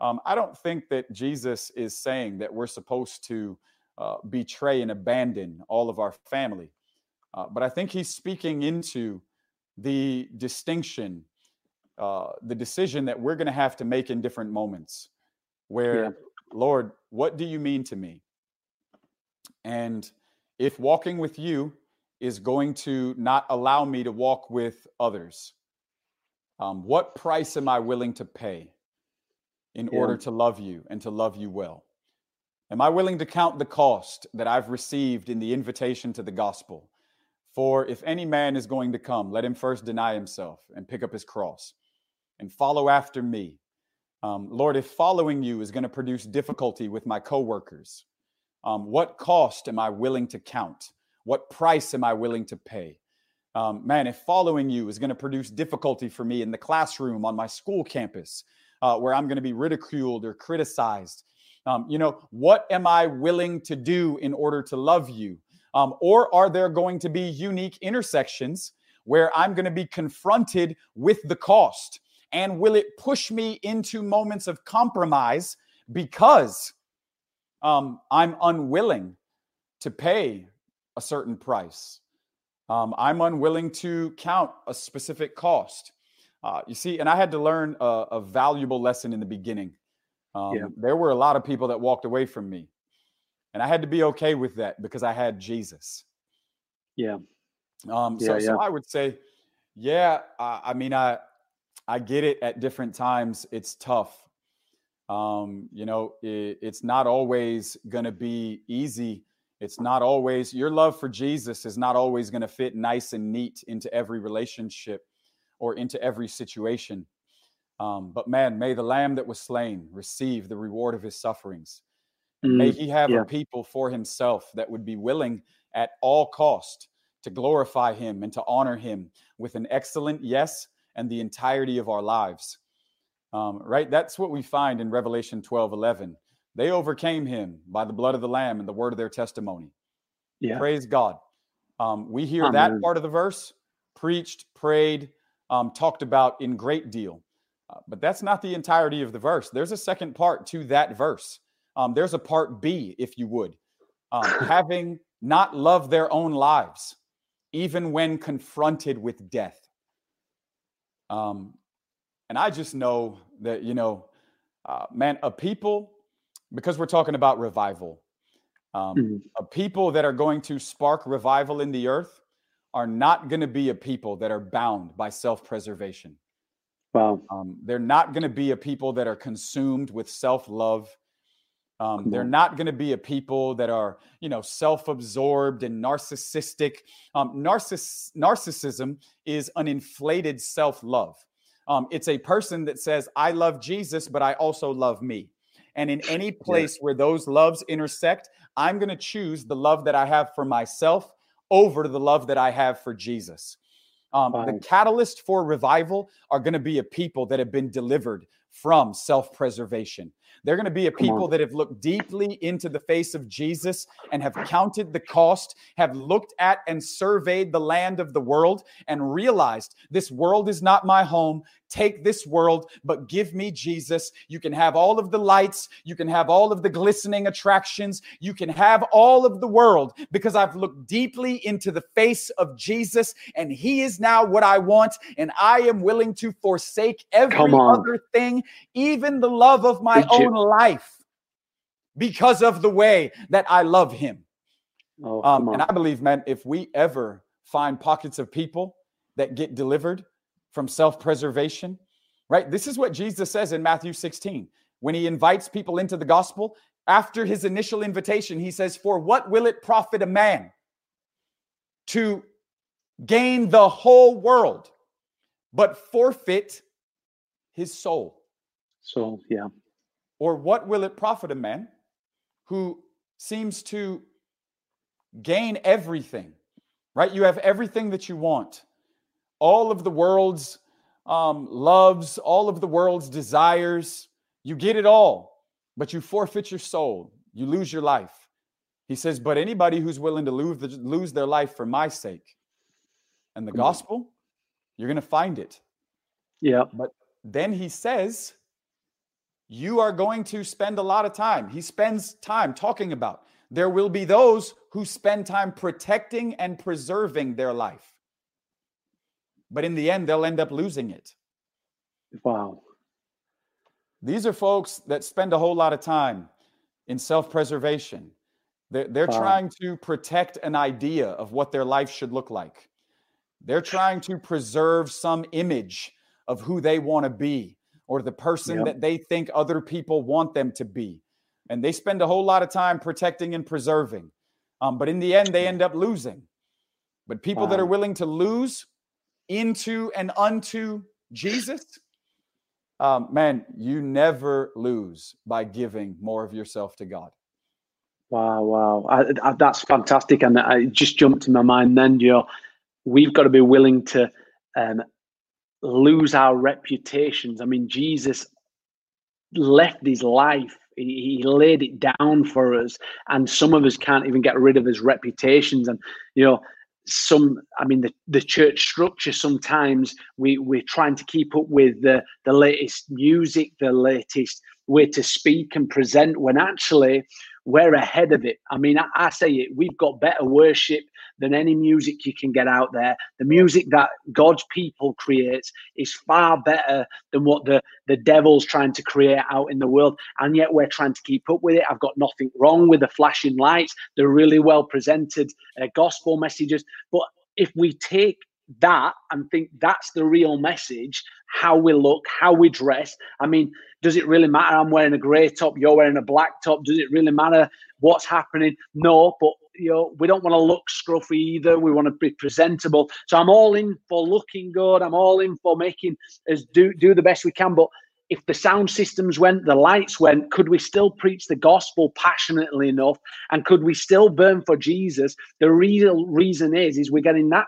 um, I don't think that Jesus is saying that we're supposed to uh, betray and abandon all of our family. Uh, but I think he's speaking into the distinction, uh, the decision that we're going to have to make in different moments where, yeah. Lord, what do you mean to me? And if walking with you is going to not allow me to walk with others, um, what price am I willing to pay in yeah. order to love you and to love you well? Am I willing to count the cost that I've received in the invitation to the gospel? For if any man is going to come, let him first deny himself and pick up his cross and follow after me. Um, Lord, if following you is going to produce difficulty with my coworkers, um, what cost am I willing to count? What price am I willing to pay? Um, man, if following you is going to produce difficulty for me in the classroom on my school campus, uh, where I'm going to be ridiculed or criticized, um, you know, what am I willing to do in order to love you? Um, or are there going to be unique intersections where I'm going to be confronted with the cost? And will it push me into moments of compromise because um, I'm unwilling to pay a certain price? Um, I'm unwilling to count a specific cost. Uh, you see, and I had to learn a, a valuable lesson in the beginning. Um, yeah. There were a lot of people that walked away from me, and I had to be okay with that because I had Jesus. Yeah. Um, so, yeah, yeah. so I would say, yeah. I, I mean, I I get it at different times. It's tough. Um, you know, it, it's not always going to be easy. It's not always your love for Jesus is not always going to fit nice and neat into every relationship or into every situation. Um, but man, may the lamb that was slain receive the reward of his sufferings. Mm, may he have yeah. a people for himself that would be willing at all cost to glorify him and to honor him with an excellent yes and the entirety of our lives. Um, right? That's what we find in Revelation 12 11. They overcame him by the blood of the Lamb and the word of their testimony. Yeah. Praise God. Um, we hear Amen. that part of the verse preached, prayed, um, talked about in great deal. Uh, but that's not the entirety of the verse. There's a second part to that verse. Um, there's a part B, if you would. Um, having not loved their own lives, even when confronted with death. Um, and I just know that, you know, uh, man, a people, because we're talking about revival, um, mm-hmm. a people that are going to spark revival in the earth are not going to be a people that are bound by self preservation. Wow. Um, they're not going to be a people that are consumed with self love. Um, they're not going to be a people that are, you know, self-absorbed and narcissistic. Um, narciss- narcissism is an inflated self-love. Um, it's a person that says, "I love Jesus, but I also love me." And in any place yeah. where those loves intersect, I'm going to choose the love that I have for myself over the love that I have for Jesus. Um, the catalyst for revival are going to be a people that have been delivered from self preservation. They're going to be a people that have looked deeply into the face of Jesus and have counted the cost, have looked at and surveyed the land of the world and realized this world is not my home. Take this world, but give me Jesus. You can have all of the lights, you can have all of the glistening attractions, you can have all of the world because I've looked deeply into the face of Jesus and he is now what I want and I am willing to forsake every other thing, even the love of my own life because of the way that I love him. Oh, um, and I believe, man, if we ever find pockets of people that get delivered from self preservation, right? This is what Jesus says in Matthew 16 when he invites people into the gospel. After his initial invitation, he says, For what will it profit a man to gain the whole world but forfeit his soul? Soul, yeah. Or what will it profit a man who seems to gain everything, right? You have everything that you want all of the world's um, loves, all of the world's desires. You get it all, but you forfeit your soul. You lose your life. He says, but anybody who's willing to lose, lose their life for my sake and the gospel, you're going to find it. Yeah. But then he says, you are going to spend a lot of time. He spends time talking about there will be those who spend time protecting and preserving their life but in the end, they'll end up losing it. Wow. These are folks that spend a whole lot of time in self preservation. They're, they're wow. trying to protect an idea of what their life should look like. They're trying to preserve some image of who they want to be or the person yep. that they think other people want them to be. And they spend a whole lot of time protecting and preserving. Um, but in the end, they end up losing. But people wow. that are willing to lose into and unto Jesus, um, man, you never lose by giving more of yourself to God. Wow, wow, I, I, that's fantastic, and I just jumped in my mind. Then you know, we've got to be willing to um, lose our reputations. I mean, Jesus left his life he, he, laid it down for us and some of us can't even get rid of his reputations and you know some i mean the, the church structure sometimes we we're trying to keep up with the the latest music the latest way to speak and present when actually we're ahead of it. I mean, I, I, say it, we've got better worship than any music you can get out there. The music that God's people creates is far better than what the, the devil's trying to create out in the world. And yet we're trying to keep up with it. I've got nothing wrong with the flashing lights. They're really well presented uh, gospel messages. But if we take that and think that's the real message how we look how we dress. I mean does it really matter i'm wearing a grey top you're wearing a black top? Does it really matter what's happening? No but you know we don't want to look scruffy either. We want to be presentable. So i'm all in for looking good. I'm all in for making us do do the best we can. But if the sound systems went, the lights went, could we still preach the gospel passionately enough? And could we still burn for Jesus? The real reason is, is we're getting that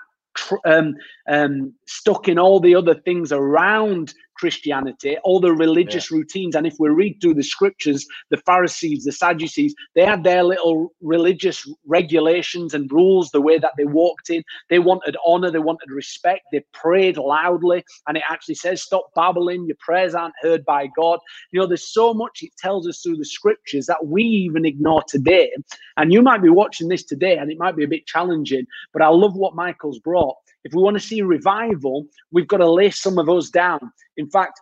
um, um, stuck in all the other things around Christianity, all the religious yeah. routines. And if we read through the scriptures, the Pharisees, the Sadducees, they had their little religious regulations and rules, the way that they walked in. They wanted honor, they wanted respect, they prayed loudly. And it actually says, Stop babbling, your prayers aren't heard by God. You know, there's so much it tells us through the scriptures that we even ignore today. And you might be watching this today and it might be a bit challenging, but I love what Michael's brought if we want to see revival, we've got to lay some of us down. In fact,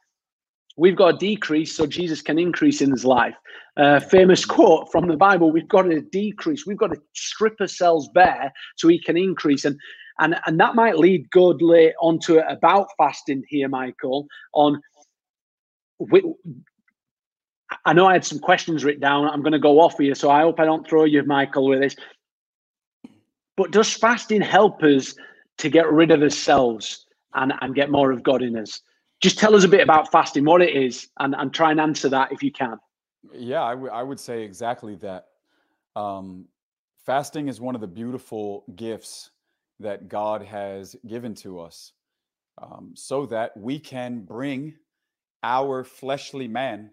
we've got to decrease so Jesus can increase in his life. Uh, famous quote from the Bible: "We've got to decrease. We've got to strip ourselves bare so he can increase." And and and that might lead godly onto about fasting here, Michael. On I know I had some questions written down. I'm going to go off here, so I hope I don't throw you, Michael, with this. But does fasting help us to get rid of ourselves and, and get more of God in us. Just tell us a bit about fasting, what it is, and, and try and answer that if you can. Yeah, I, w- I would say exactly that. Um, fasting is one of the beautiful gifts that God has given to us um, so that we can bring our fleshly man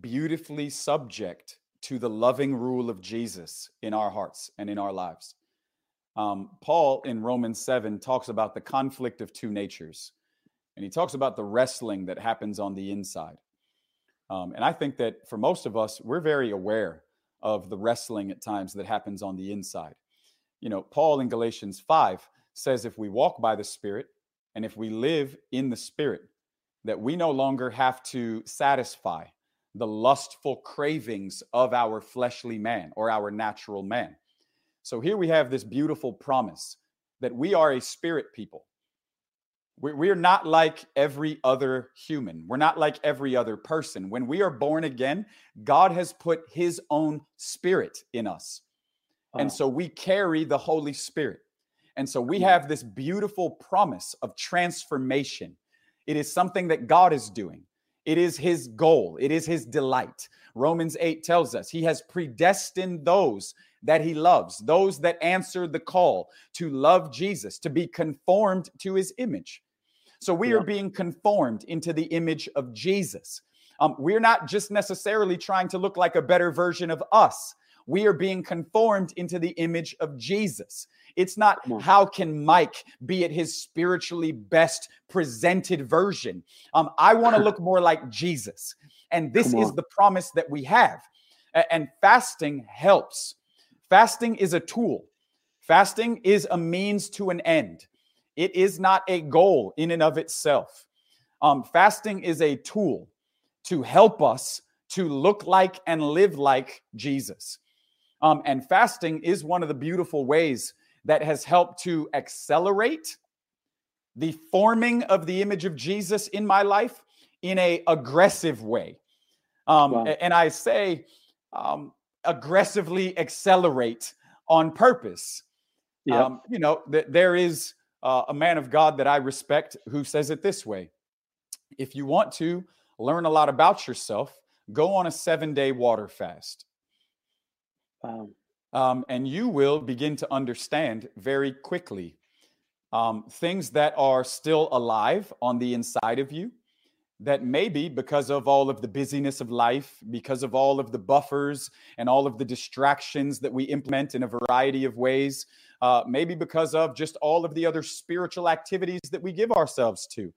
beautifully subject to the loving rule of Jesus in our hearts and in our lives. Um, Paul in Romans 7 talks about the conflict of two natures, and he talks about the wrestling that happens on the inside. Um, and I think that for most of us, we're very aware of the wrestling at times that happens on the inside. You know, Paul in Galatians 5 says, if we walk by the Spirit and if we live in the Spirit, that we no longer have to satisfy the lustful cravings of our fleshly man or our natural man. So here we have this beautiful promise that we are a spirit people. We're not like every other human. We're not like every other person. When we are born again, God has put his own spirit in us. And so we carry the Holy Spirit. And so we hmm. have this beautiful promise of transformation. It is something that God is doing. It is his goal, it is his delight. Romans 8 tells us he has predestined those that he loves, those that answer the call to love Jesus, to be conformed to his image. So we yeah. are being conformed into the image of Jesus. Um, we're not just necessarily trying to look like a better version of us. We are being conformed into the image of Jesus. It's not how can Mike be at his spiritually best presented version. Um, I want to look more like Jesus. And this is the promise that we have. And fasting helps. Fasting is a tool, fasting is a means to an end. It is not a goal in and of itself. Um, fasting is a tool to help us to look like and live like Jesus. Um, and fasting is one of the beautiful ways that has helped to accelerate the forming of the image of Jesus in my life in a aggressive way. Um, wow. And I say um, aggressively accelerate on purpose. Yep. Um, you know, th- there is uh, a man of God that I respect who says it this way If you want to learn a lot about yourself, go on a seven day water fast. Wow. Um, and you will begin to understand very quickly um, things that are still alive on the inside of you that maybe because of all of the busyness of life, because of all of the buffers and all of the distractions that we implement in a variety of ways, uh, maybe because of just all of the other spiritual activities that we give ourselves to.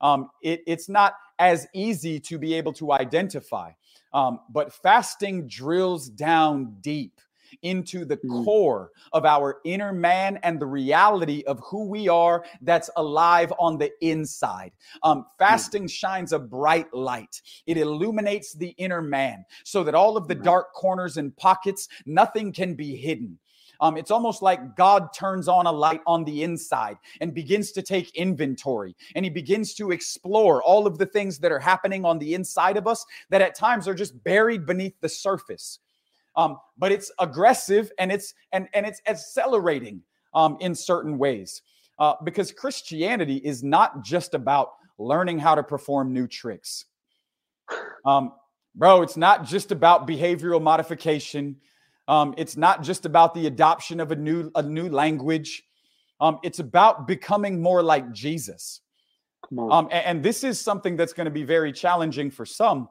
Um, it, it's not as easy to be able to identify, um, but fasting drills down deep into the mm. core of our inner man and the reality of who we are that's alive on the inside. Um, mm. fasting mm. shines a bright light, it illuminates the inner man so that all of the dark corners and pockets, nothing can be hidden. Um, it's almost like God turns on a light on the inside and begins to take inventory and he begins to explore all of the things that are happening on the inside of us that at times are just buried beneath the surface. Um, but it's aggressive and it's and and it's accelerating um, in certain ways uh, because Christianity is not just about learning how to perform new tricks. Um, bro, it's not just about behavioral modification. Um, it's not just about the adoption of a new a new language. Um, it's about becoming more like Jesus. Um, and, and, this is something that's going to be very challenging for some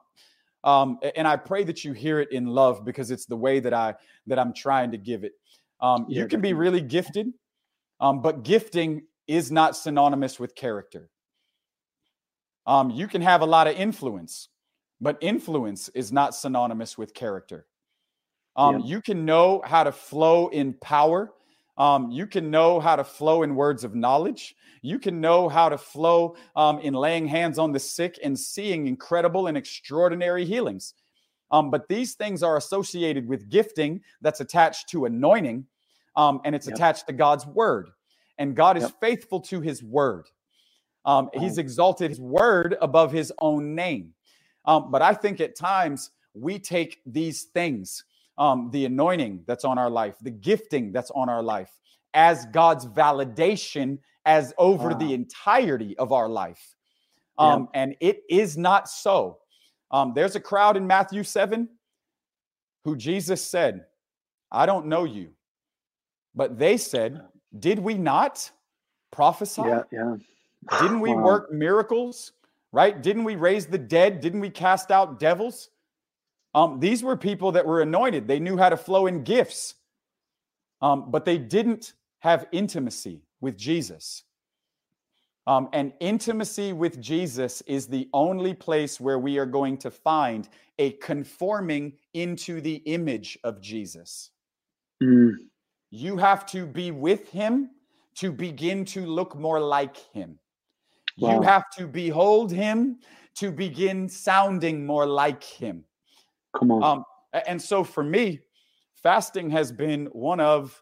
um, and I pray that you hear it in love because it's the way that I that I'm trying to give it. Um, you can be really gifted, um, but gifting is not synonymous with character. Um, you can have a lot of influence, but influence is not synonymous with character. Um, yeah. You can know how to flow in power um, you can know how to flow in words of knowledge. You can know how to flow um, in laying hands on the sick and seeing incredible and extraordinary healings. Um, but these things are associated with gifting that's attached to anointing um, and it's yep. attached to God's word. And God is yep. faithful to his word. Um, he's exalted his word above his own name. Um, but I think at times we take these things um, the anointing that's on our life, the gifting that's on our life, as God's validation as over wow. the entirety of our life. Um, yeah. And it is not so. Um, there's a crowd in Matthew 7 who Jesus said, I don't know you. But they said, Did we not prophesy? Yeah, yeah. Didn't we wow. work miracles? right? Didn't we raise the dead? Didn't we cast out devils? Um, these were people that were anointed. They knew how to flow in gifts, um, but they didn't have intimacy with Jesus. Um, and intimacy with Jesus is the only place where we are going to find a conforming into the image of Jesus. Mm. You have to be with him to begin to look more like him. Wow. You have to behold him to begin sounding more like him. Come on. Um, and so for me, fasting has been one of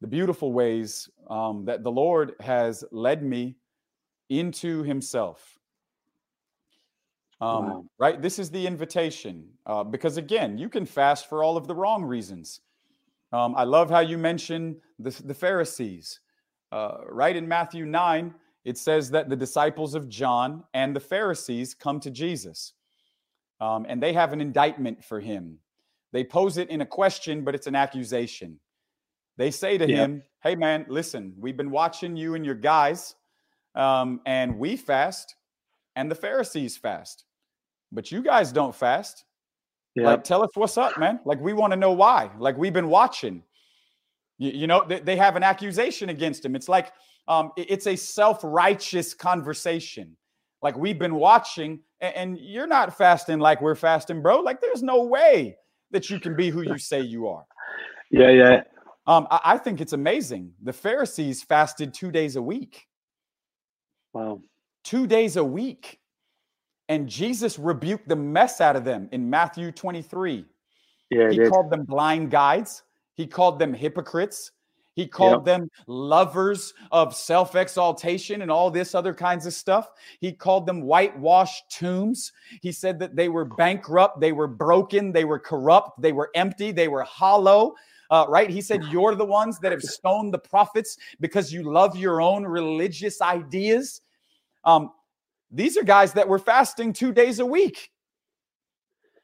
the beautiful ways um, that the Lord has led me into himself. Um, wow. Right? This is the invitation. Uh, because again, you can fast for all of the wrong reasons. Um, I love how you mention the, the Pharisees. Uh, right in Matthew 9, it says that the disciples of John and the Pharisees come to Jesus um, and they have an indictment for him. They pose it in a question, but it's an accusation. They say to yeah. him, Hey, man, listen, we've been watching you and your guys um, and we fast, and the Pharisees fast, but you guys don't fast. Yeah. Like, tell us what's up, man. Like, we want to know why. Like, we've been watching. You, you know, they, they, have an accusation against him. It's like um, it, it's a self-righteous conversation. Like, we've been watching, and, and you're not fasting like we're fasting, bro. Like, there's no way that you can be who you say you are. Yeah, yeah. Um, I, I think it's amazing. The Pharisees fasted two days a week. Wow. Two days a week. And Jesus rebuked the mess out of them in Matthew 23. Yeah, he called them blind guides. He called them hypocrites. He called yep. them lovers of self exaltation and all this other kinds of stuff. He called them whitewashed tombs. He said that they were bankrupt, they were broken, they were corrupt, they were empty, they were hollow uh, right? He said, You're the ones that have stoned the prophets because you love your own religious ideas. Um, these are guys that were fasting two days a week.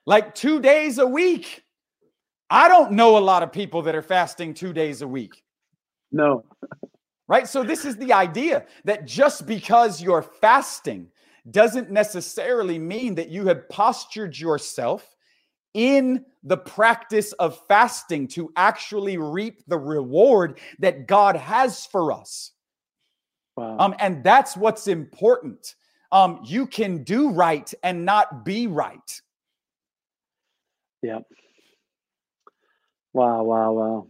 Like two days a week. I don't know a lot of people that are fasting two days a week. No. right? So, this is the idea that just because you're fasting doesn't necessarily mean that you have postured yourself in the practice of fasting to actually reap the reward that God has for us. Wow. Um, and that's what's important. Um, you can do right and not be right. Yeah. Wow, wow, wow.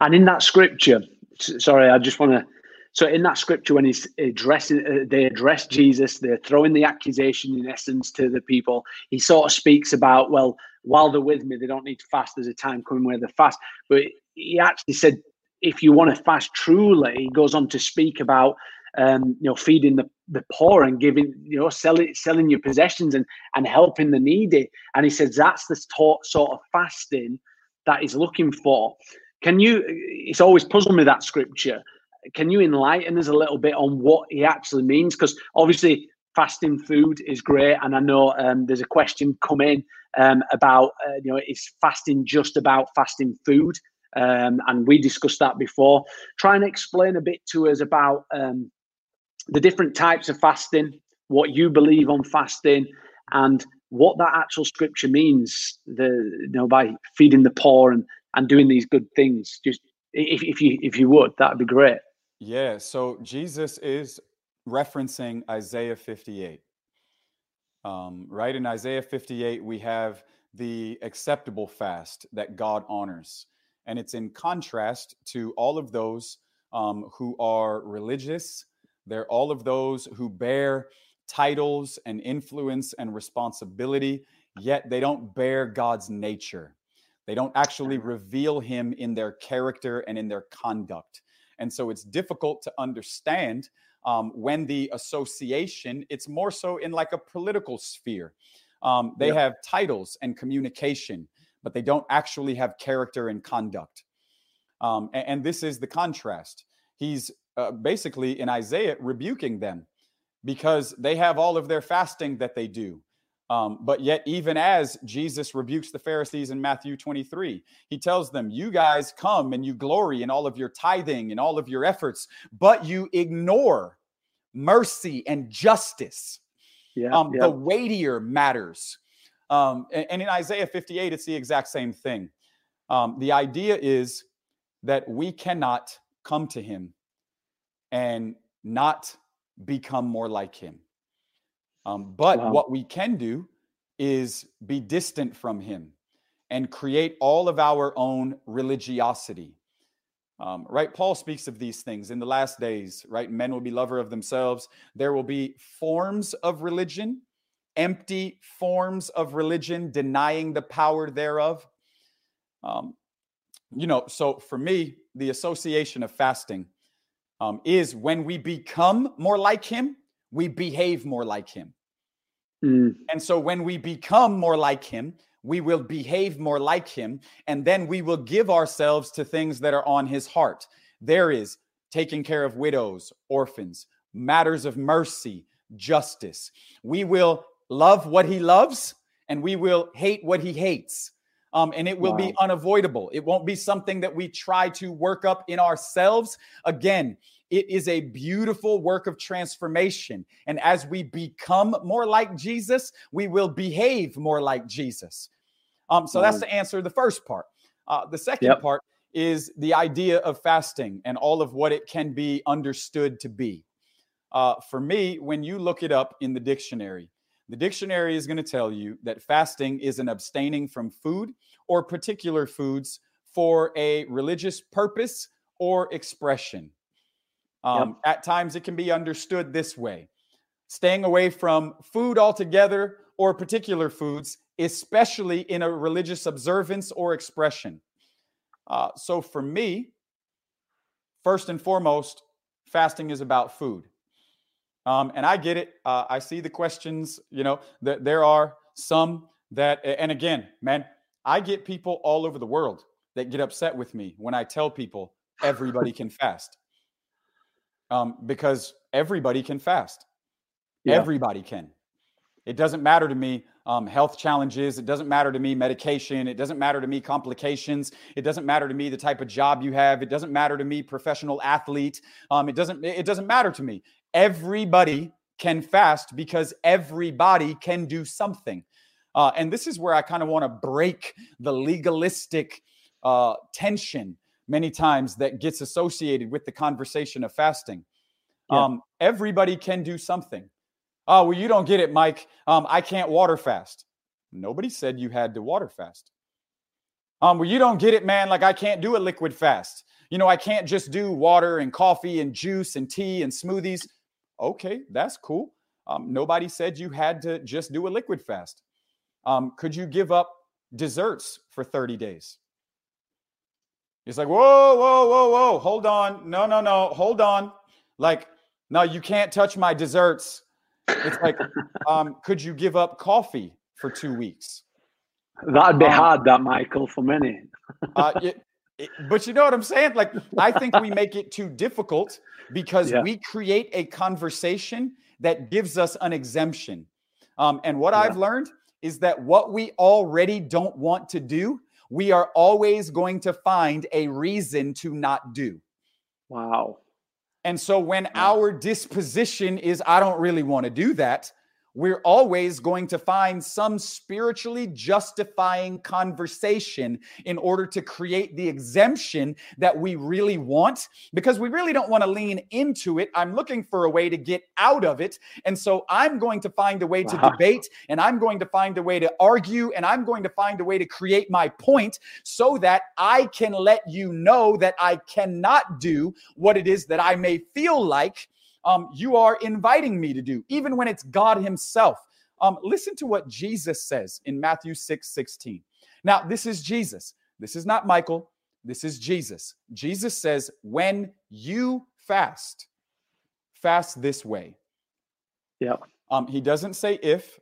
And in that scripture, sorry, I just want to. So in that scripture, when he's addressing, uh, they address Jesus, they're throwing the accusation in essence to the people. He sort of speaks about, well, while they're with me, they don't need to fast. There's a time coming where they fast. But he actually said, if you want to fast truly, he goes on to speak about um, you know, feeding the, the poor and giving, you know, selling selling your possessions and and helping the needy. And he says that's the sort of fasting that he's looking for. Can you? It's always puzzled me that scripture. Can you enlighten us a little bit on what he actually means? Because obviously, fasting food is great, and I know um, there's a question come in um, about uh, you know is fasting just about fasting food, um, and we discussed that before. Try and explain a bit to us about um, the different types of fasting, what you believe on fasting, and what that actual scripture means. The you know by feeding the poor and and doing these good things. Just if if you if you would, that'd be great. Yeah. So Jesus is referencing Isaiah 58. Um, right in Isaiah 58, we have the acceptable fast that God honors. And it's in contrast to all of those um, who are religious. They're all of those who bear titles and influence and responsibility, yet they don't bear God's nature. They don't actually reveal him in their character and in their conduct. And so it's difficult to understand um, when the association, it's more so in like a political sphere. Um, they yep. have titles and communication, but they don't actually have character and conduct. Um, and, and, this is the contrast. He's uh, basically in Isaiah rebuking them because they have all of their fasting that they do. Um, but yet, even as Jesus rebukes the Pharisees in Matthew 23, he tells them, You guys come and you glory in all of your tithing and all of your efforts, but you ignore mercy and justice. Yeah, um, yeah. The weightier matters. Um, and, and, in Isaiah 58, it's the exact same thing. Um, the idea is that we cannot come to him and not become more like him. Um, but wow. what we can do is be distant from him and create all of our own religiosity. Um, right? Paul speaks of these things in the last days, right? Men will be lover of themselves. There will be forms of religion, empty forms of religion, denying the power thereof. Um, you know, so for me, the association of fasting um, is when we become more like him, we behave more like him. Mm. And so when we become more like him, we will behave more like him, and then we will give ourselves to things that are on his heart. There is taking care of widows, orphans, matters of mercy, justice. We will love what he loves, and we will hate what he hates. Um, and it will wow. be unavoidable. It won't be something that we try to work up in ourselves. Again, it is a beautiful work of transformation. And as we become more like Jesus, we will behave more like Jesus. Um, so that's the answer to the first part. Uh, the second yep. part is the idea of fasting and all of what it can be understood to be. Uh, for me, when you look it up in the dictionary, the dictionary is going to tell you that fasting is an abstaining from food or particular foods for a religious purpose or expression. Um, yep. At times, it can be understood this way staying away from food altogether or particular foods especially in a religious observance or expression. Uh, so for me, first and foremost, fasting is about food. Um, and I get it. Uh, I see the questions. You know, that there are some that, and again, man, I get people all over the world that get upset with me when I tell people everybody can fast. Um, because everybody can fast. Yeah. Everybody can. It doesn't matter to me um, health challenges. It doesn't matter to me medication. It doesn't matter to me complications. It doesn't matter to me the type of job you have. It doesn't matter to me professional athlete. Um, it doesn't. It doesn't matter to me. Everybody can fast because everybody can do something. Uh, and this is where I kind of want to break the legalistic uh, tension many times that gets associated with the conversation of fasting. Yeah. Um, everybody can do something. Oh, well, you don't get it, Mike. Um, I can't water fast. Nobody said you had to water fast. Um, well, you don't get it, man. Like I can't do a liquid fast. You know, I can't just do water and coffee and juice and tea and smoothies. Okay, that's cool. Um, nobody said you had to just do a liquid fast. Um, could you give up desserts for 30 days? It's like, whoa, whoa, whoa, whoa, hold on. No, no, no, hold on. Like, no, you can't touch my desserts. It's like, um, could you give up coffee for two weeks? That'd be um, hard, that Michael, for many. uh, it, it, but you know what I'm saying? Like, I think we make it too difficult because yeah. we create a conversation that gives us an exemption. Um, and what yeah. I've learned is that what we already don't want to do, we are always going to find a reason to not do. Wow. And so when our disposition is, I don't really want to do that, we're always going to find some spiritually justifying conversation in order to create the exemption that we really want because we really don't want to lean into it. I'm looking for a way to get out of it. And so I'm going to find a way to debate and I'm going to find a way to argue and I'm going to find a way to create my point so that I can let you know that I cannot do what it is that I may feel like um, you are inviting me to do, even when it's God Himself. Um, listen to what Jesus says in Matthew 6 16. Now, this is Jesus. This is not Michael. This is Jesus. Jesus says, when you fast, fast this way. Yeah. Um, he doesn't say if,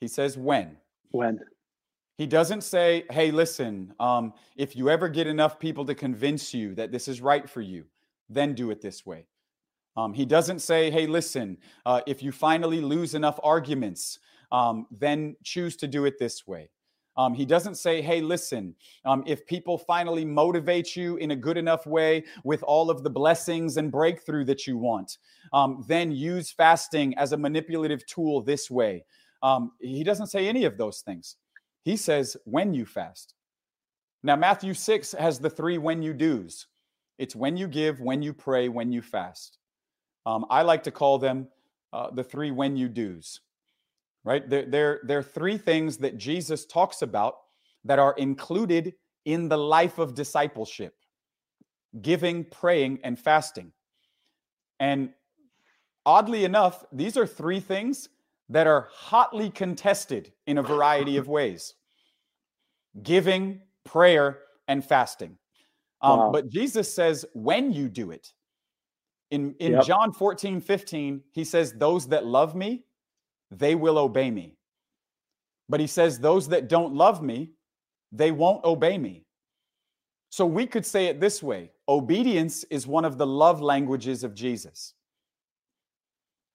he says when. When. He doesn't say, hey, listen, um, if you ever get enough people to convince you that this is right for you, then do it this way. Um, he doesn't say, hey, listen, uh, if you finally lose enough arguments, um, then choose to do it this way. Um, he doesn't say, hey, listen, um, if people finally motivate you in a good enough way with all of the blessings and breakthrough that you want, um, then use fasting as a manipulative tool this way. Um, he doesn't say any of those things. He says, when you fast. Now, Matthew 6 has the three when you do's it's when you give, when you pray, when you fast. Um, I like to call them uh, the three when you do's right? There, there, there are three things that Jesus talks about that are included in the life of discipleship giving, praying, and fasting. And oddly enough, these are three things that are hotly contested in a variety of ways giving, prayer, and fasting. Um, wow. But Jesus says, when you do it, in, in yep. John 14, 15, he says, Those that love me they will obey me. But he says, Those that don't love me, they won't obey me. So we could say it this way obedience is one of the love languages of Jesus.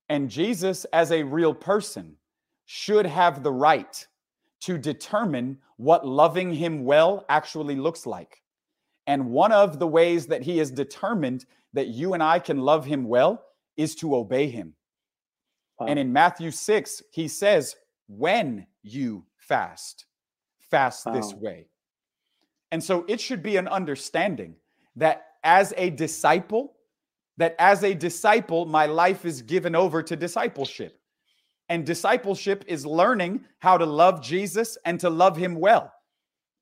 And Jesus, as a real person, should have the right to determine what loving him well actually looks like. And one of the ways that he has determined that you and I can love him well is to obey him. Wow. And in Matthew 6, he says, when you fast, fast wow. this way. And so it should be an understanding that as a disciple, that as a disciple, my life is given over to discipleship. And discipleship is learning how to love Jesus and to love him well.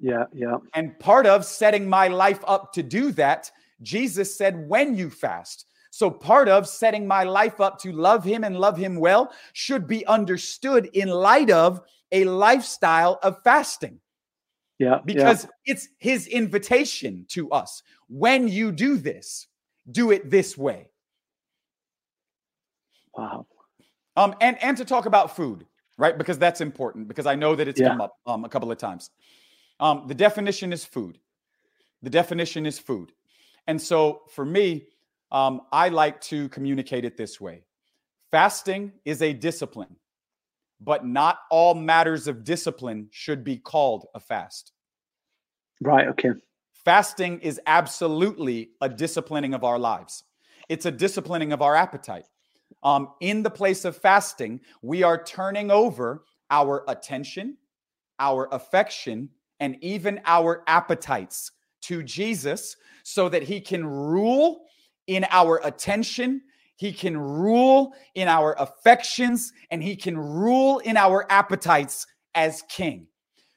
Yeah, yeah. And part of setting my life up to do that, Jesus said, when you fast, so, part of setting my life up to love Him and love Him well should be understood in light of a lifestyle of fasting. Yeah. Because yeah. it's His invitation to us. When you do this, do it this way. Wow. Um, and, and to talk about food, right? Because that's important, because I know that it's yeah. come up um, a couple of times. Um, the definition is food. The definition is food. And so for me, um, I like to communicate it this way fasting is a discipline, but not all matters of discipline should be called a fast. Right. Okay. Fasting is absolutely a disciplining of our lives, it's a disciplining of our appetite. Um, in the place of fasting, we are turning over our attention, our affection, and even our appetites to Jesus so that he can rule in our attention. He can rule in our affections and he can rule in our appetites as king.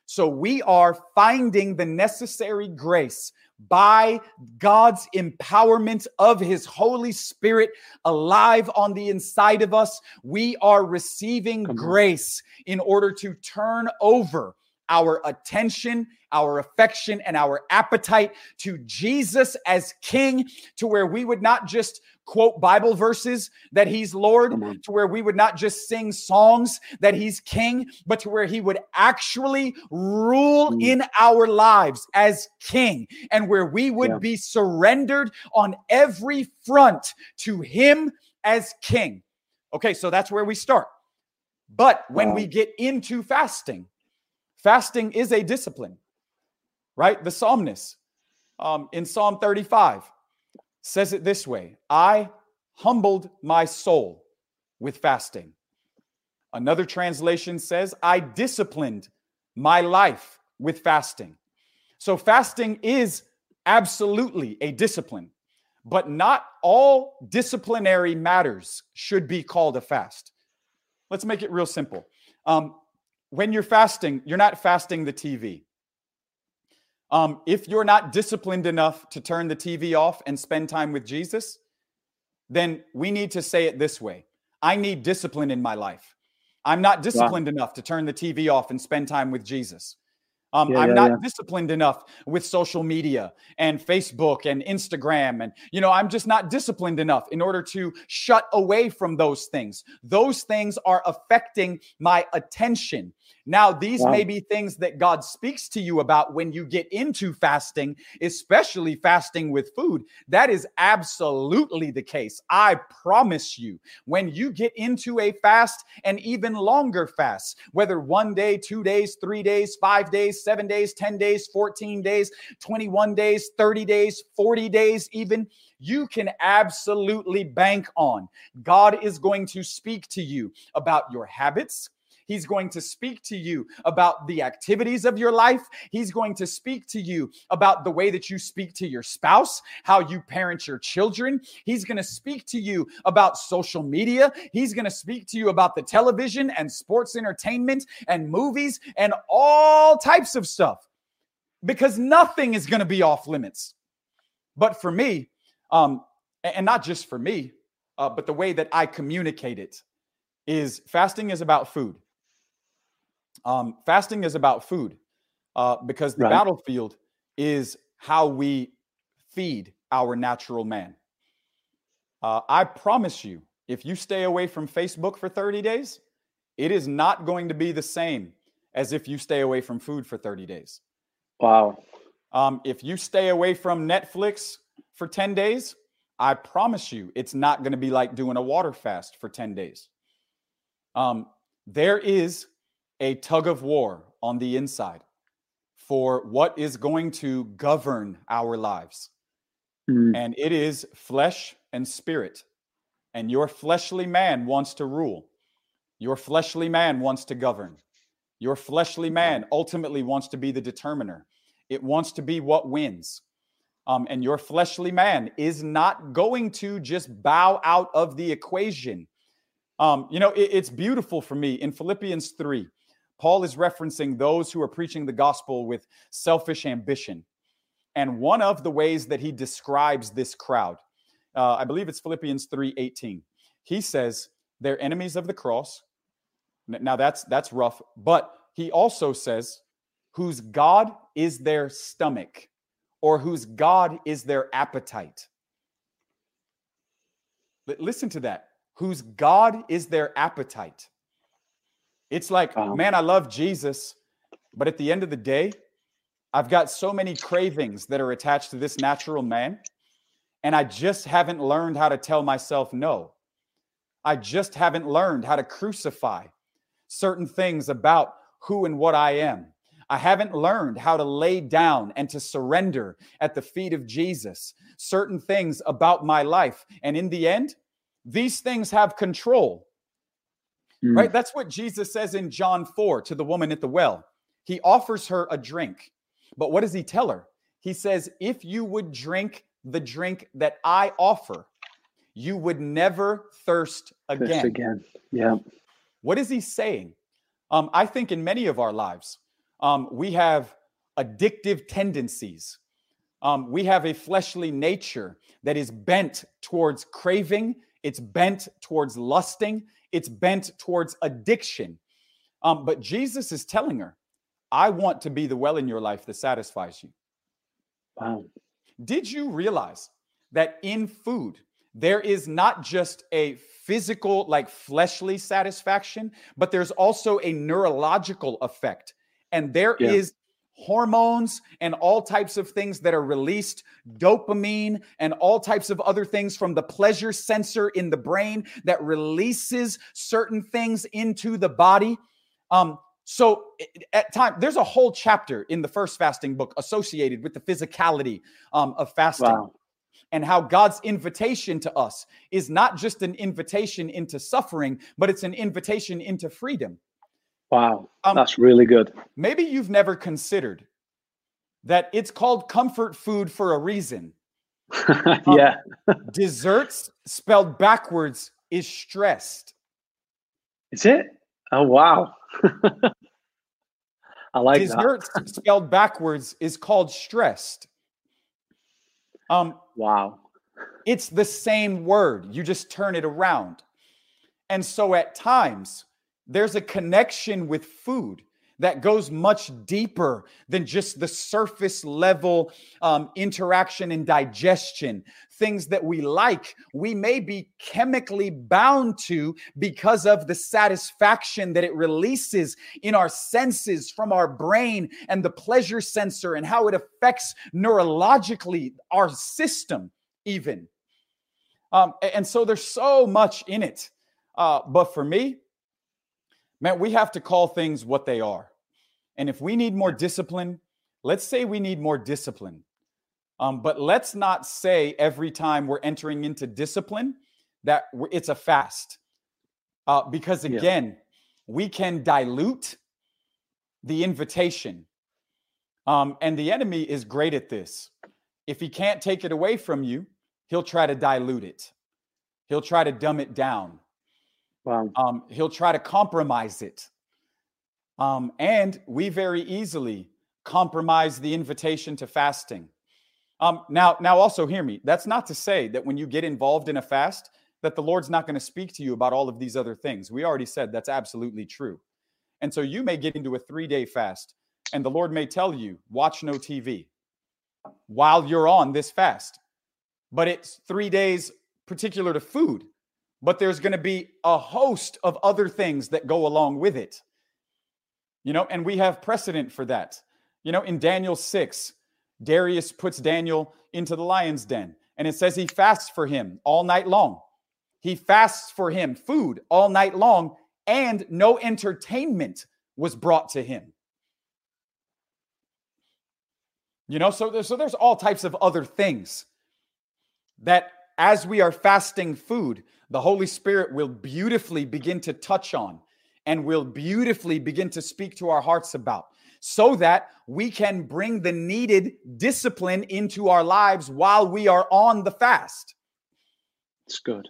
So we are finding the necessary grace by God's empowerment of His Holy Spirit alive on the inside of us. We are receiving grace in order to turn over our attention, our affection, and our appetite to Jesus as King, to where we would not just quote Bible verses that He's Lord, to where we would not just sing songs that He's King, but to where He would actually rule mm. in our lives as King, and where we would yeah. be surrendered on every front to Him as King. Okay, so that's where we start. But when wow. we get into fasting, Fasting is a discipline, right? The psalmist um, in Psalm 35 says it this way I humbled my soul with fasting. Another translation says, I disciplined my life with fasting. So, fasting is absolutely a discipline, but not all disciplinary matters should be called a fast. Let's make it real simple. Um, when you're fasting, you're not fasting the TV. Um, if you're not disciplined enough to turn the TV off and spend time with Jesus, then we need to say it this way I need discipline in my life. I'm not disciplined wow. enough to turn the TV off and spend time with Jesus. Um, yeah, I'm yeah, not yeah. disciplined enough with social media and Facebook and Instagram. And, you know, I'm just not disciplined enough in order to shut away from those things. Those things are affecting my attention Now, these wow. may be things that God speaks to you about when you get into fasting, especially fasting with food. That is absolutely the case. I promise you, when you get into a fast and even longer fast, whether one day, two days, three days, five days, seven days, 10 days, 14 days, 21 days, 30 days, 40 days, even, you can absolutely bank on God is going to speak to you about your habits He's going to speak to you about the activities of your life. He's going to speak to you about the way that you speak to your spouse, how you parent your children. He's going to speak to you about social media. He's going to speak to you about the television and sports entertainment and movies and all types of stuff because nothing is going to be off limits. But for me, um, and not just for me, uh, but the way that I communicate it is fasting is about food. Um, fasting is about food uh, because the right. battlefield is how we feed our natural man. Uh, I promise you, if you stay away from Facebook for 30 days, it is not going to be the same as if you stay away from food for 30 days. Wow. Um, if you stay away from Netflix for 10 days, I promise you it's not going to be like doing a water fast for 10 days. Um, there is a tug of war on the inside for what is going to govern our lives. Mm. And it is flesh and spirit. And your fleshly man wants to rule. Your fleshly man wants to govern. Your fleshly man ultimately wants to be the determiner. It wants to be what wins. Um, and your fleshly man is not going to just bow out of the equation. Um, you know, it, it's beautiful for me in Philippians 3. Paul is referencing those who are preaching the gospel with selfish ambition. And one of the ways that he describes this crowd, uh, I believe it's Philippians 3:18. He says they're enemies of the cross. Now that's that's rough, but he also says whose God is their stomach or whose God is their appetite. Listen to that. Whose God is their appetite. It's like, um, man, I love Jesus, but at the end of the day, I've got so many cravings that are attached to this natural man, and I just haven't learned how to tell myself no. I just haven't learned how to crucify certain things about who and what I am. I haven't learned how to lay down and to surrender at the feet of Jesus certain things about my life. And in the end, these things have control Mm. Right? That's what Jesus says in John 4 to the woman at the well. He offers her a drink. But what does he tell her? He says, If you would drink the drink that I offer, you would never thirst again. Thirst again. Yeah. What is he saying? Um, I think in many of our lives, um, we have addictive tendencies. Um, we have a fleshly nature that is bent towards craving, it's bent towards lusting, it's bent towards addiction. Um, but Jesus is telling her, I want to be the well in your life that satisfies you. Wow. Did you realize that in food, there is not just a physical, like fleshly satisfaction, but there's also a neurological effect. And there yeah. is hormones and all types of things that are released, dopamine and all types of other things from the pleasure sensor in the brain that releases certain things into the body. Um, so at time, there's a whole chapter in the first fasting book associated with the physicality um, of fasting. Wow. And how God's invitation to us is not just an invitation into suffering, but it's an invitation into freedom. Wow, um, that's really good. Maybe you've never considered that it's called comfort food for a reason. yeah. Um, desserts spelled backwards is stressed. Is it? Oh wow. I like desserts spelled backwards is called stressed. Um wow. It's the same word. You just turn it around. And so at times there's a connection with food that goes much deeper than just the surface level um, interaction and digestion. Things that we like, we may be chemically bound to because of the satisfaction that it releases in our senses from our brain and the pleasure sensor and how it affects neurologically our system, even. Um, and so there's so much in it. Uh, but for me, man, we have to call things what they are. And if we need more discipline, let's say we need more discipline. Um, but let's not say every time we're entering into discipline that it's a fast. Uh, because again, yeah. we can dilute the invitation. Um, and the enemy is great at this. If he can't take it away from you, he'll try to dilute it, he'll try to dumb it down. Wow. Um, he'll try to compromise it. Um, and we very easily compromise the invitation to fasting. Um, now, now also hear me. That's not to say that when you get involved in a fast, that the Lord's not going to speak to you about all of these other things. We already said that's absolutely true. And so you may get into a three day fast, and the Lord may tell you, watch no TV while you're on this fast. But it's three days particular to food but there's going to be a host of other things that go along with it. You know, and we have precedent for that. You know, in Daniel 6, Darius puts Daniel into the lion's den, and it says he fasts for him all night long. He fasts for him food all night long, and no entertainment was brought to him. You know, so there's, so there's all types of other things that as we are fasting food, the Holy Spirit will beautifully begin to touch on and will beautifully begin to speak to our hearts about so that we can bring the needed discipline into our lives while we are on the fast. It's good.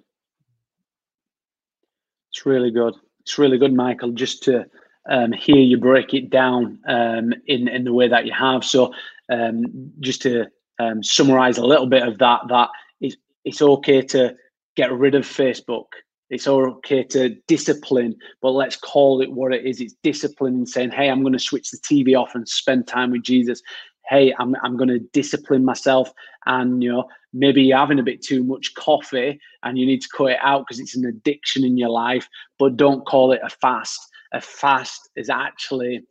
It's really good. It's really good, Michael, just to um, hear you break it down um, in, in the way that you have. So, um, just to um, summarize a little bit of that, that it's, it's okay to get rid of Facebook. It's okay to discipline, but let's call it what it is. It's discipline and saying, hey, I'm going to switch the TV off and spend time with Jesus. Hey, I'm, I'm going to discipline myself. And, you know, maybe you're having a bit too much coffee and you need to cut it out because it's an addiction in your life, but don't call it a fast. A fast is actually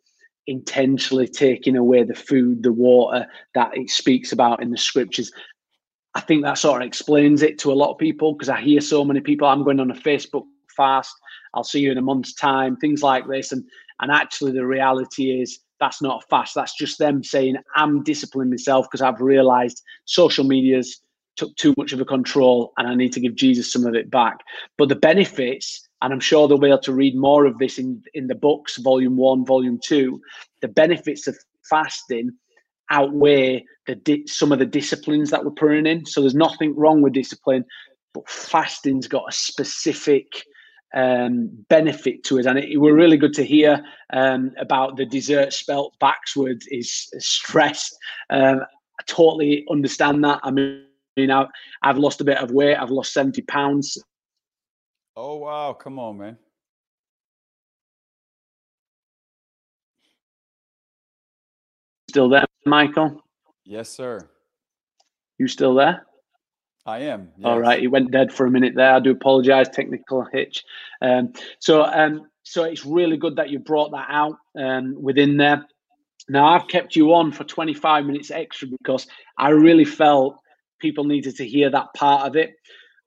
intentionally taking away the food, the water that it speaks about in the scriptures. I think that sort of explains it to a lot of people because I hear so many people. I'm going on a Facebook fast. I'll see you in a month's time. Things like this, and and actually the reality is that's not a fast. That's just them saying I'm disciplining myself because I've realised social media's took too much of a control and I need to give Jesus some of it back. But the benefits, and I'm sure they'll be able to read more of this in in the books, volume one, volume two. The benefits of fasting outweigh the di- some of the disciplines that we're putting in. So there's nothing wrong with discipline, but fasting's got a specific um, benefit to it. And it, it were really good to hear um, about the dessert spelt backwards is stressed. Um, I totally understand that. I mean, I've lost a bit of weight. I've lost 70 pounds. Oh, wow. Come on, man. Still there, Michael? Yes, sir. You still there? I am. Yes. All right. He went dead for a minute there. I do apologize. Technical hitch. Um, so, um, so it's really good that you brought that out um, within there. Now, I've kept you on for 25 minutes extra because I really felt people needed to hear that part of it.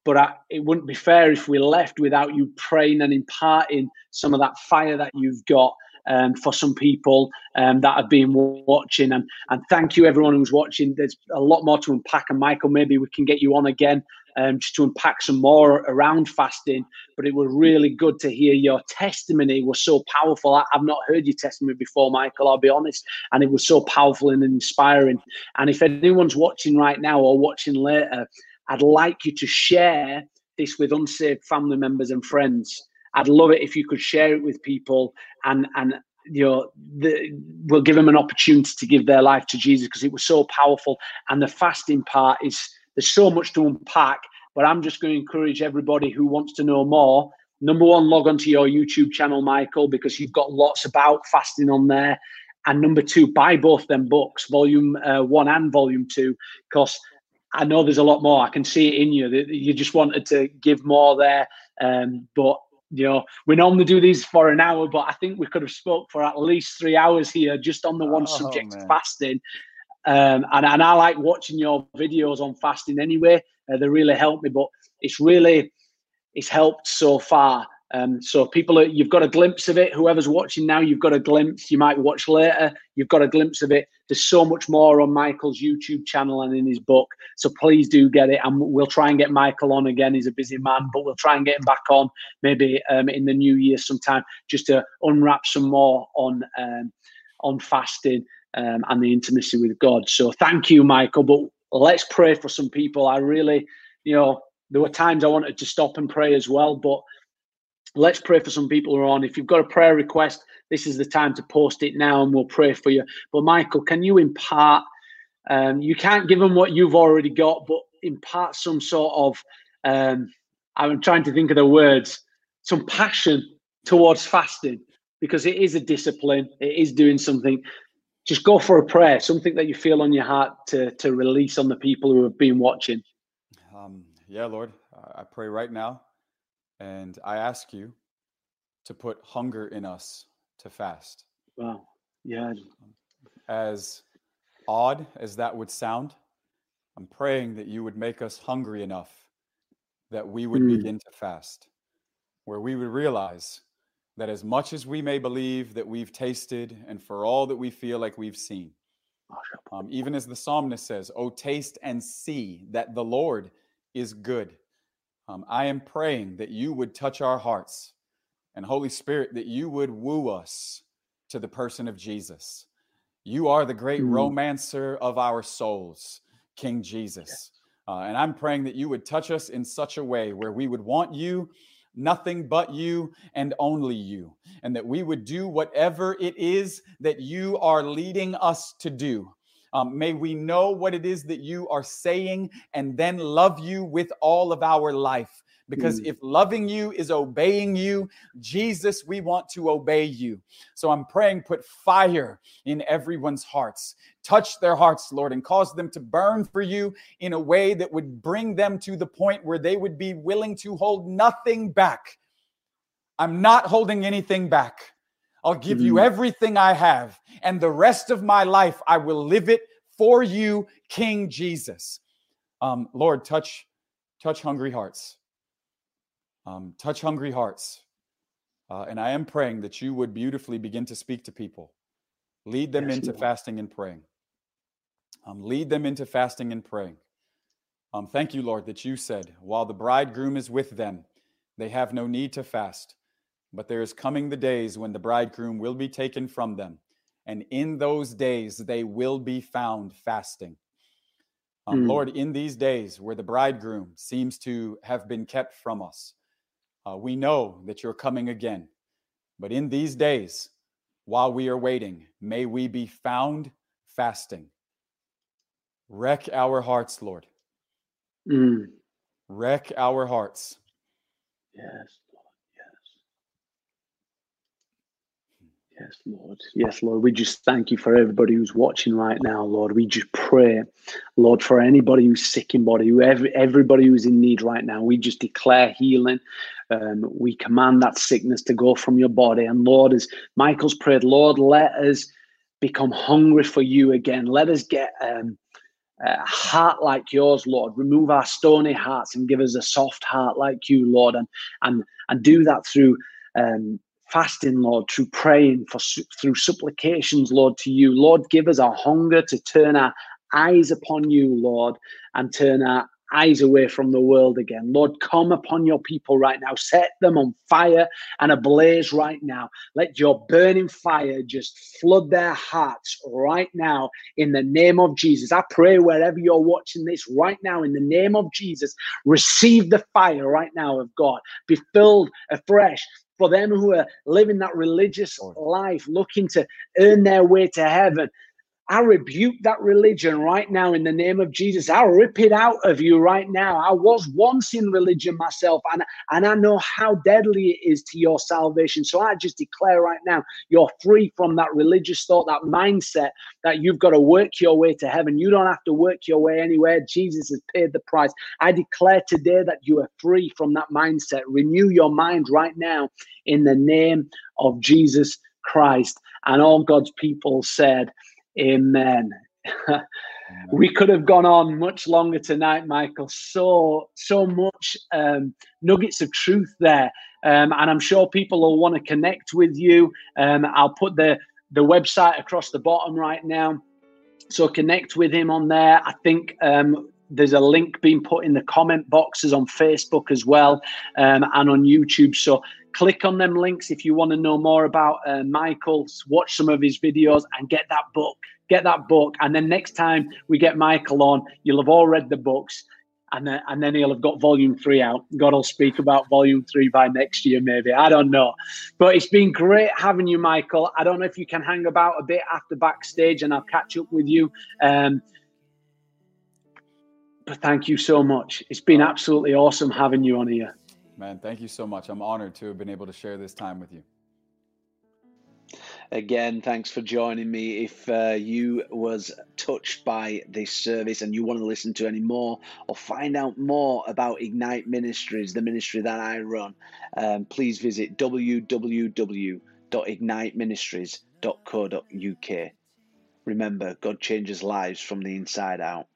But I, it wouldn't be fair if we left without you praying and imparting some of that fire that you've got um, for some people um, that have been watching. And, and thank you, everyone who's watching. There's a lot more to unpack. And Michael, maybe we can get you on again um, just to unpack some more around fasting. But it was really good to hear your testimony was so powerful. I, have not heard your testimony before, Michael, I'll be honest. And it was so powerful and inspiring. And if anyone's watching right now or watching later, I'd like you to share this with unsaved family members and friends I'd love it if you could share it with people and and you know the, we'll give them an opportunity to give their life to Jesus because it was so powerful. And the fasting part is there's so much to unpack. But I'm just going to encourage everybody who wants to know more. number one, log onto your YouTube channel, Michael, because you've got lots about fasting on there. And number two, buy both them books, volume uh, one and volume two, because I know there's a lot more. I can see it in you. You just wanted to give more there. Um, but you know, we normally do these for an hour, but I think we could have spoke for at least three hours here just on the one oh, subject man. fasting. Um, and, and I like watching your videos on fasting anyway. Uh, they really help me, but it's really it's helped so far. Um, so people, are, you've got a glimpse of it. Whoever's watching now, you've got a glimpse. You might watch later. You've got a glimpse of it. There's so much more on Michael's YouTube channel and in his book. So please do get it, and we'll try and get Michael on again. He's a busy man, but we'll try and get him back on maybe um, in the new year sometime, just to unwrap some more on um, on fasting um, and the intimacy with God. So thank you, Michael. But let's pray for some people. I really, you know, there were times I wanted to stop and pray as well, but let's pray for some people who are on. If you've got a prayer request, this is the time to post it now and we'll pray for you. But Michael, can you impart? Um, you can't give them what you've already got, but impart some sort of, um, I'm trying to think of the words, some passion towards fasting because it is a discipline. It is doing something. Just go for a prayer, something that you feel on your heart to, to release on the people who have been watching. Um, yeah, Lord, I pray right now and I ask you to put hunger in us to fast. Wow. Yeah. As odd as that would sound, I'm praying that you would make us hungry enough that we would mm. begin to fast, where we would realize that as much as we may believe that we've tasted and for all that we feel like we've seen, um, even as the psalmist says, Oh, taste and see that the Lord is good. Um, I am praying that you would touch our hearts and Holy Spirit, that you would woo us to the person of Jesus. You are the great mm. romancer of our souls, King Jesus. Uh, and I'm praying that you would touch us in such a way where we would want you, nothing but you, and only you. And that we would do whatever it is that you are leading us to do. Um, may we know what it is that you are saying and then love you with all of our life. Because mm. if loving you is obeying you, Jesus, we want to obey you. So I'm praying, put fire in everyone's hearts. Touch their hearts, Lord, and cause them to burn for you in a way that would bring them to the point where they would be willing to hold nothing back. I'm not holding anything back. I'll give you mm. everything I have, and the rest of my life I will live it for you, King Jesus. Um, Lord, touch, touch hungry hearts. Um, touch hungry hearts. Uh, and I am praying that you would beautifully begin to speak to people. Lead them into fasting and praying. Um, lead them into fasting and praying. Um, thank you, Lord, that you said, while the bridegroom is with them, they have no need to fast. But there is coming the days when the bridegroom will be taken from them, and in those days they will be found fasting. Um, mm. Lord, in these days where the bridegroom seems to have been kept from us, uh, we know that you're coming again. But in these days, while we are waiting, may we be found fasting. Wreck our hearts, Lord. Mm. Wreck our hearts. Yes. Yes, Lord. Yes, Lord. We just thank you for everybody who's watching right now, Lord. We just pray, Lord, for anybody who's sick in body, who every, everybody who's in need right now. We just declare healing. Um, we command that sickness to go from your body. And Lord, as Michael's prayed, Lord, let us become hungry for you again. Let us get um, a heart like yours, Lord. Remove our stony hearts and give us a soft heart like you, Lord. And and and do that through um, fasting, Lord, through praying, for through supplications, Lord, to you. Lord, give us a hunger to turn our eyes upon you, Lord, and turn our eyes away from the world again. Lord, come upon your people right now. Set them on fire and ablaze right now. Let your burning fire just flood their hearts right now in the name of Jesus. I pray wherever you're watching this right now, in the name of Jesus, receive the fire right now of God. Be filled afresh for them who are living that religious life, looking to earn their way to heaven. I rebuke that religion right now in the name of Jesus. I'll rip it out of you right now. I was once in religion myself, and, and I know how deadly it is to your salvation. So I just declare right now, you're free from that religious thought, that mindset that you've got to work your way to heaven. You don't have to work your way anywhere. Jesus has paid the price. I declare today that you are free from that mindset. Renew your mind right now in the name of Jesus Christ. And all God's people said, Amen. we could have gone on much longer tonight, Michael. So, so much um, nuggets of truth there. Um, and I'm sure people will want to connect with you. Um, I'll put the, the website across the bottom right now. So connect with him on there. I think um, there's a link being put in the comment boxes on Facebook as well um, and on YouTube. So click on them links if you want to know more about uh, Michael, watch some of his videos and get that book. Get that book. And then next time we get Michael on, you'll have all read the books. And then, and then he'll have got volume three out. God will speak about volume three by next year, maybe. I don't know. But it's been great having you, Michael. I don't know if you can hang about a bit after backstage and I'll catch up with you. Um, thank you so much. It's been absolutely awesome having you on here. Man, thank you so much. I'm honored to have been able to share this time with you. Again, thanks for joining me. If uh, you was touched by this service and you want to listen to any more or find out more about Ignite Ministries, the ministry that I run, um, please visit www.igniteministries.co.uk. Remember, God changes lives from the inside out.